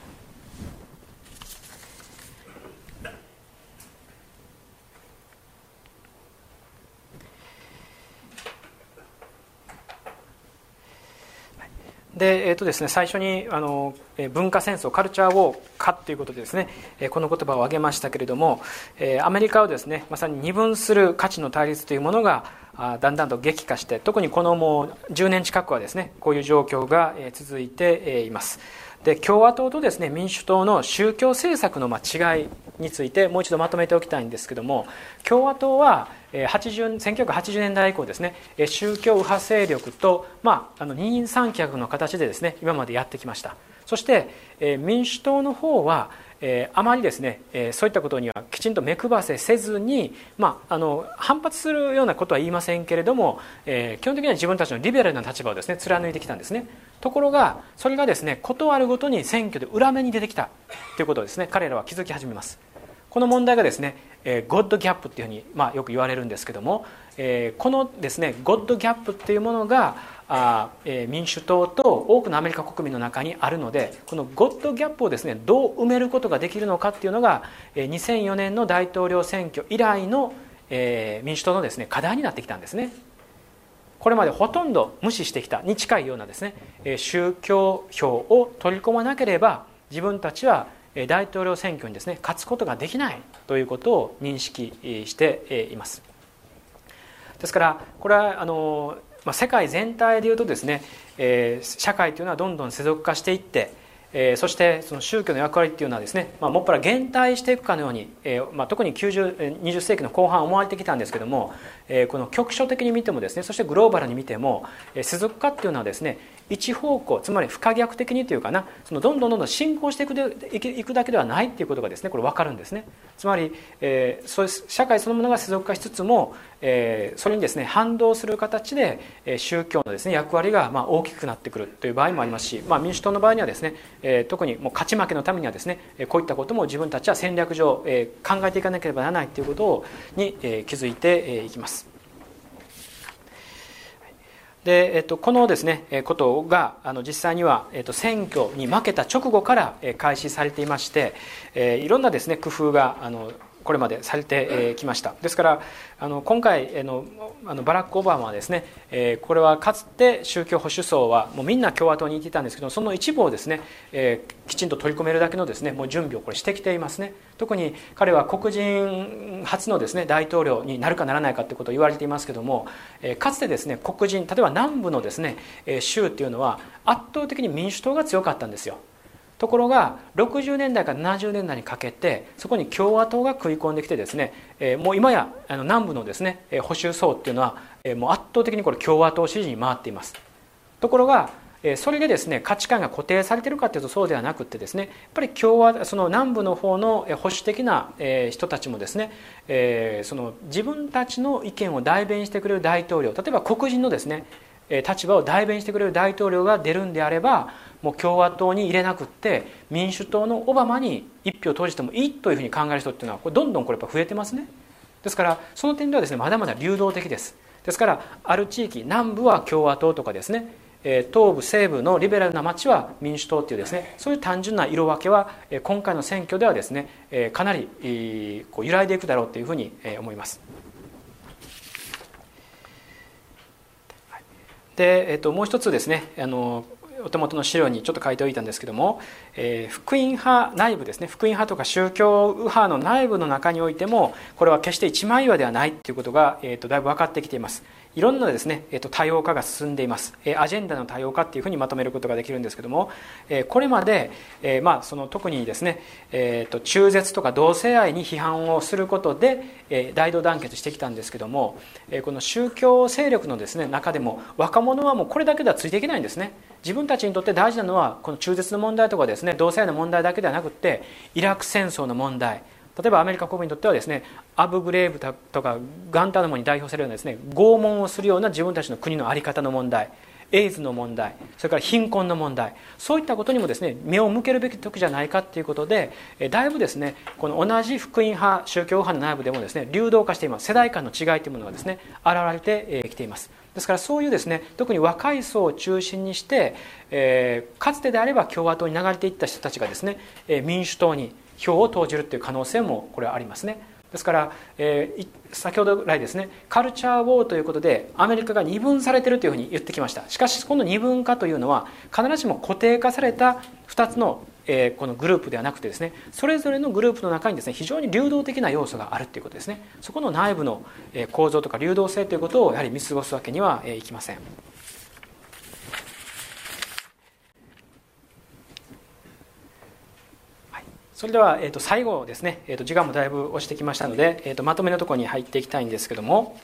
でえーとですね、最初にあの文化戦争カルチャーウォーかということでですねこの言葉を挙げましたけれどもアメリカをですねまさに二分する価値の対立というものがだんだんと激化して特にこのもう10年近くはですねこういう状況が続いています。で共和党とですね民主党の宗教政策の違いについてもう一度まとめておきたいんですけども共和党は80 1980年代以降ですね宗教右派勢力と、まあ、あの二人三脚の形でですね今までやってきました。そして民主党の方はえー、あまりですね、えー、そういったことにはきちんと目配せせずに、まあ、あの反発するようなことは言いませんけれども、えー、基本的には自分たちのリベラルな立場をですね貫いてきたんですね。ところがそれがですね事あるごとに選挙で裏目に出てきたということをですね彼らは気づき始めます。この問題がですね、えー、ゴッドギャップっていうふうに、まあ、よく言われるんですけども、えー、このですねゴッドギャップっていうものがあ、えー、民主党と多くのアメリカ国民の中にあるのでこのゴッドギャップをですねどう埋めることができるのかっていうのが、えー、2004年の大統領選挙以来の、えー、民主党のですね課題になってきたんですね。これまでほとんど無視してきたに近いようなですね宗教票を取り込まなければ自分たちは大統領選挙にですね勝つことができないということを認識していますですからこれはあのまあ、世界全体でいうとですね、えー、社会というのはどんどん世俗化していって、えー、そしてその宗教の役割っていうのはですね、まあ、もっぱら減退していくかのように、えーまあ、特に90 20世紀の後半思われてきたんですけども、えー、この局所的に見てもですねそしてグローバルに見ても、えー、世俗化っていうのはですね一方向つまり不可逆的にというかなそのどんどんどんどん進行していくでいくだけではないっていうことがですねこれ分かるんですねつまり、えー、そう社会そのものが世俗化しつつも、えー、それにですね反動する形で、えー、宗教のですね役割がまあ大きくなってくるという場合もありますし、まあ、民主党の場合にはですね、えー、特にもう勝ち負けのためにはですねこういったことも自分たちは戦略上、えー、考えていかなければならないということに、えー、気づいていきます。で、えっと、このですねことがあの実際には、えっと、選挙に負けた直後から開始されていまして、えー、いろんなですね工夫があのこれまでされてきました。ですからあの今回のあのバラック・オバマはですね、えこれはかつて宗教保守層はもうみんな共和党にいていたんですけどその一部をですね、えきちんと取り込めるだけのですねもう準備をこれしてきていますね。特に彼は黒人初のですね大統領になるかならないかということを言われていますけども、えかつてですね黒人例えば南部のですね州っていうのは圧倒的に民主党が強かったんですよ。ところが60年代から70年代にかけてそこに共和党が食い込んできてですね、もう今や南部のですね保守層っていうのは、もう圧倒的にこれ共和党支持に回っています。ところがそれでですね価値観が固定されているかというとそうではなくてですねやっぱり共和その南部の方の保守的な人たちもですねその自分たちの意見を代弁してくれる大統領例えば黒人のですね立場を代弁してくれる大統領が出るんであればもう共和党に入れなくって民主党のオバマに一票投じてもいいというふうに考える人っていうのはこれどんどんこれやっぱ増えてますね。ですからその点ではですねまだまだ流動的です。ですからある地域南部は共和党とかですね東部西部のリベラルな町は民主党っていうですねそういう単純な色分けは今回の選挙ではですねかなりこう揺らいでいくだろうというふうに思います。で、えっと、もう一つですねあのお手元の資料にちょっと書いておいたんですけども、えー、福音派内部ですね。福音派とか宗教右派の内部の中においてもこれは決して一枚岩ではないっていうことが、えーと、だいぶ分かってきています。いろんなですね、えー、と多様化が進んでいます、えアジェンダの多様化っていうふうにまとめることができるんですけども、えこれまで、えまあ、その特にですね、えー、と中絶とか同性愛に批判をすることで、え大同団結してきたんですけども、えこの宗教勢力のですね中でも若者はもうこれだけではついていけないんですね。自分たちにとって大事なのはこの中絶の問題とかですね同性愛の問題だけではなくってイラク戦争の問題例えばアメリカ国民にとってはですねアブグレーブとかガンタナモに代表されるようなですね拷問をするような自分たちの国の在り方の問題エイズの問題それから貧困の問題そういったことにもですね目を向けるべき時じゃないかということでだいぶですねこの同じ福音派宗教派の内部でもですね流動化しています。世代間の違いというものがですね現れてきています。ですからそういうですね特に若い層を中心にして、えー、かつてであれば共和党に流れていった人たちがですね民主党に票を投じるという可能性もこれはありますね。ですから、えー、先ほど来ですねカルチャーウォーということでアメリカが二分されてるというふうに言ってきました。しかしこの二分化というのは必ずしも固定化された2つの、えー、このグループではなくてですねそれぞれのグループの中にですね非常に流動的な要素があるということですね。そこの内部の構造とか流動性ということをやはり見過ごすわけにはいきません。それでは、えー、と最後ですね、えー、と時間もだいぶ押してきましたので、えー、とまとめのところに入っていきたいんですけども、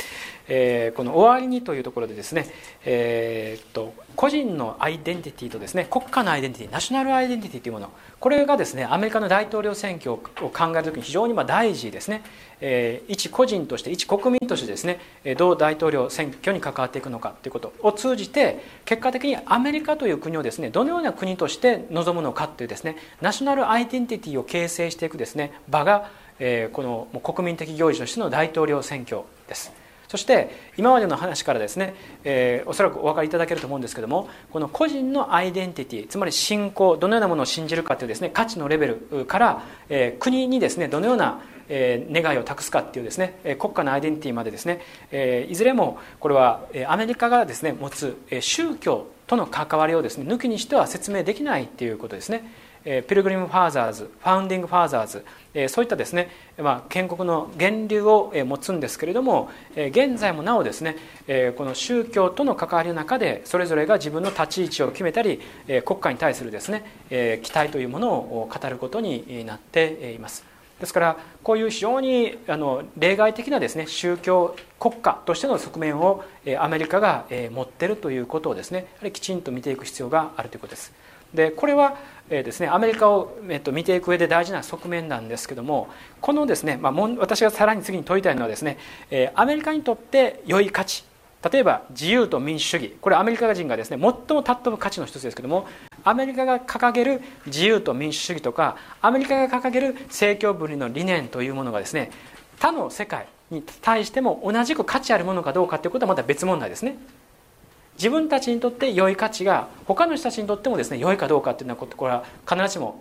えー、この終わりにというところでですね、えー、と個人のアイデンティティとですね国家のアイデンティティナショナルアイデンティティというものこれがですねアメリカの大統領選挙を考えるときに非常にま大事ですね、えー、一個人として一国民としてですねどう大統領選挙に関わっていくのかということを通じて結果的にアメリカという国をですねどのような国として望むのかというですねナショナルアイデンティティを形成していくですね場が、えー、この国民的行事としての大統領選挙です。そして今までの話からですね、えー、おそらくお分かりいただけると思うんですけどもこの個人のアイデンティティつまり信仰どのようなものを信じるかというですね価値のレベルから、えー、国にですねどのようなえ願いを託すかっていうですね国家のアイデンティティまでですね、えいずれもこれはアメリカがですね持つ宗教との関わりをですね抜きにしては説明できないっていうことですね。ピルグリム・ファーザーズファウンディング・ファーザーズ、そういったですね、まあ、建国の源流を持つんですけれども、現在もなおですね、この宗教との関わりの中でそれぞれが自分の立ち位置を決めたり、国家に対するですね、期待というものを語ることになっています。ですからこういう非常にあの例外的なですね宗教国家としての側面をアメリカが持っているということをですねやはりきちんと見ていく必要があるということです。でこれはえー、ですね、アメリカを、えー、と見ていく上で大事な側面なんですけどもこのですね、まあ、私がさらに次に問いたいのはですね、えー、アメリカにとって良い価値例えば自由と民主主義これアメリカ人がですね最も尊ぶ価値の一つですけどもアメリカが掲げる自由と民主主義とかアメリカが掲げる政教分離の理念というものがですね他の世界に対しても同じく価値あるものかどうかということはまた別問題ですね。自分たちにとって良い価値が他の人たちにとってもですね良いかどうかっていうのはこれは必ずしも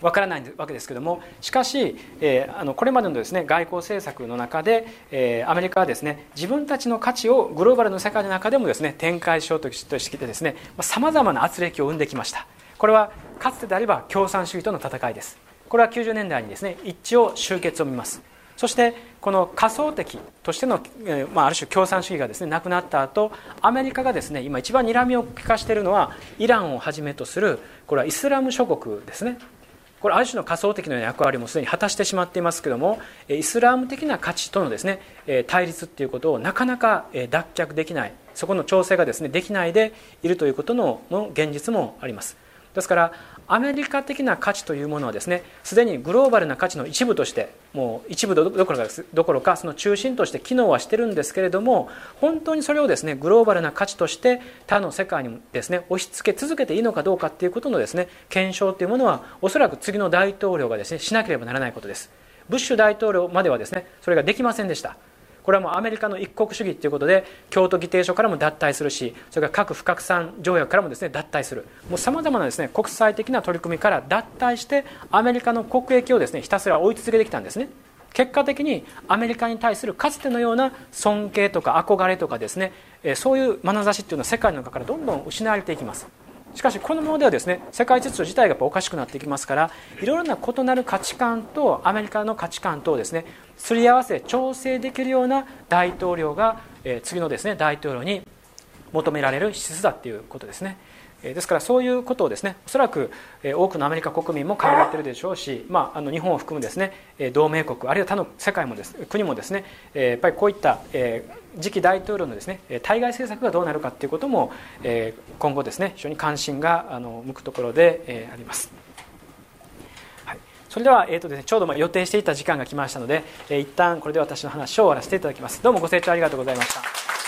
わからないわけですけどもしかし、えー、あのこれまでのですね外交政策の中で、えー、アメリカはですね自分たちの価値をグローバルの世界の中でもですね展開しようとしてですねさまざ、まな圧力を生んできました。これはかつてであれば共産主義との戦いです。これは90年代にですね一致を終結を見ます。そしてこの仮想的としての、まあ、ある種共産主義がですねなくなった後アメリカがですね今一番睨みを利かしているのはイランをはじめとするこれはイスラム諸国ですね。これある種の仮想的な役割もすでに果たしてしまっていますけどもイスラム的な価値とのですね対立っていうことをなかなか脱却できない。そこの調整がですねできないでいるということの現実もあります。ですからアメリカ的な価値というものはですねすでにグローバルな価値の一部としてもう一部どころかどころかその中心として機能はしてるんですけれども本当にそれをですねグローバルな価値として他の世界にですね押し付け続けていいのかどうかっていうことのですね検証というものはおそらく次の大統領がですねしなければならないことです。ブッシュ大統領まではですねそれができませんでした。これはもうアメリカの一国主義ということで京都議定書からも脱退するしそれから核不拡散条約からもですね脱退する。さまざまなですね国際的な取り組みから脱退してアメリカの国益をですねひたすら追い続けてきたんですね。結果的にアメリカに対するかつてのような尊敬とか憧れとかですねそういう眼差しっていうのは世界の中からどんどん失われていきます。しかしこのままではですね世界秩序自体がやっぱおかしくなっていきますからいろいろな異なる価値観とアメリカの価値観とですねすり合わせ調整できるような大統領がえ次のですね大統領に求められる資質だっていうことですねですからそういうことをですねおそらく多くのアメリカ国民も考えているでしょうし、まあ、あの日本を含むですね同盟国あるいは他の世界もです国もですねやっぱりこういった次期大統領のですね対外政策がどうなるかということも今後ですね非常に関心が向くところであります。それでは、えーとですね、ちょうど予定していた時間が来ましたので、え一旦これで私の話を終わらせていただきます。どうもご清聴ありがとうございました。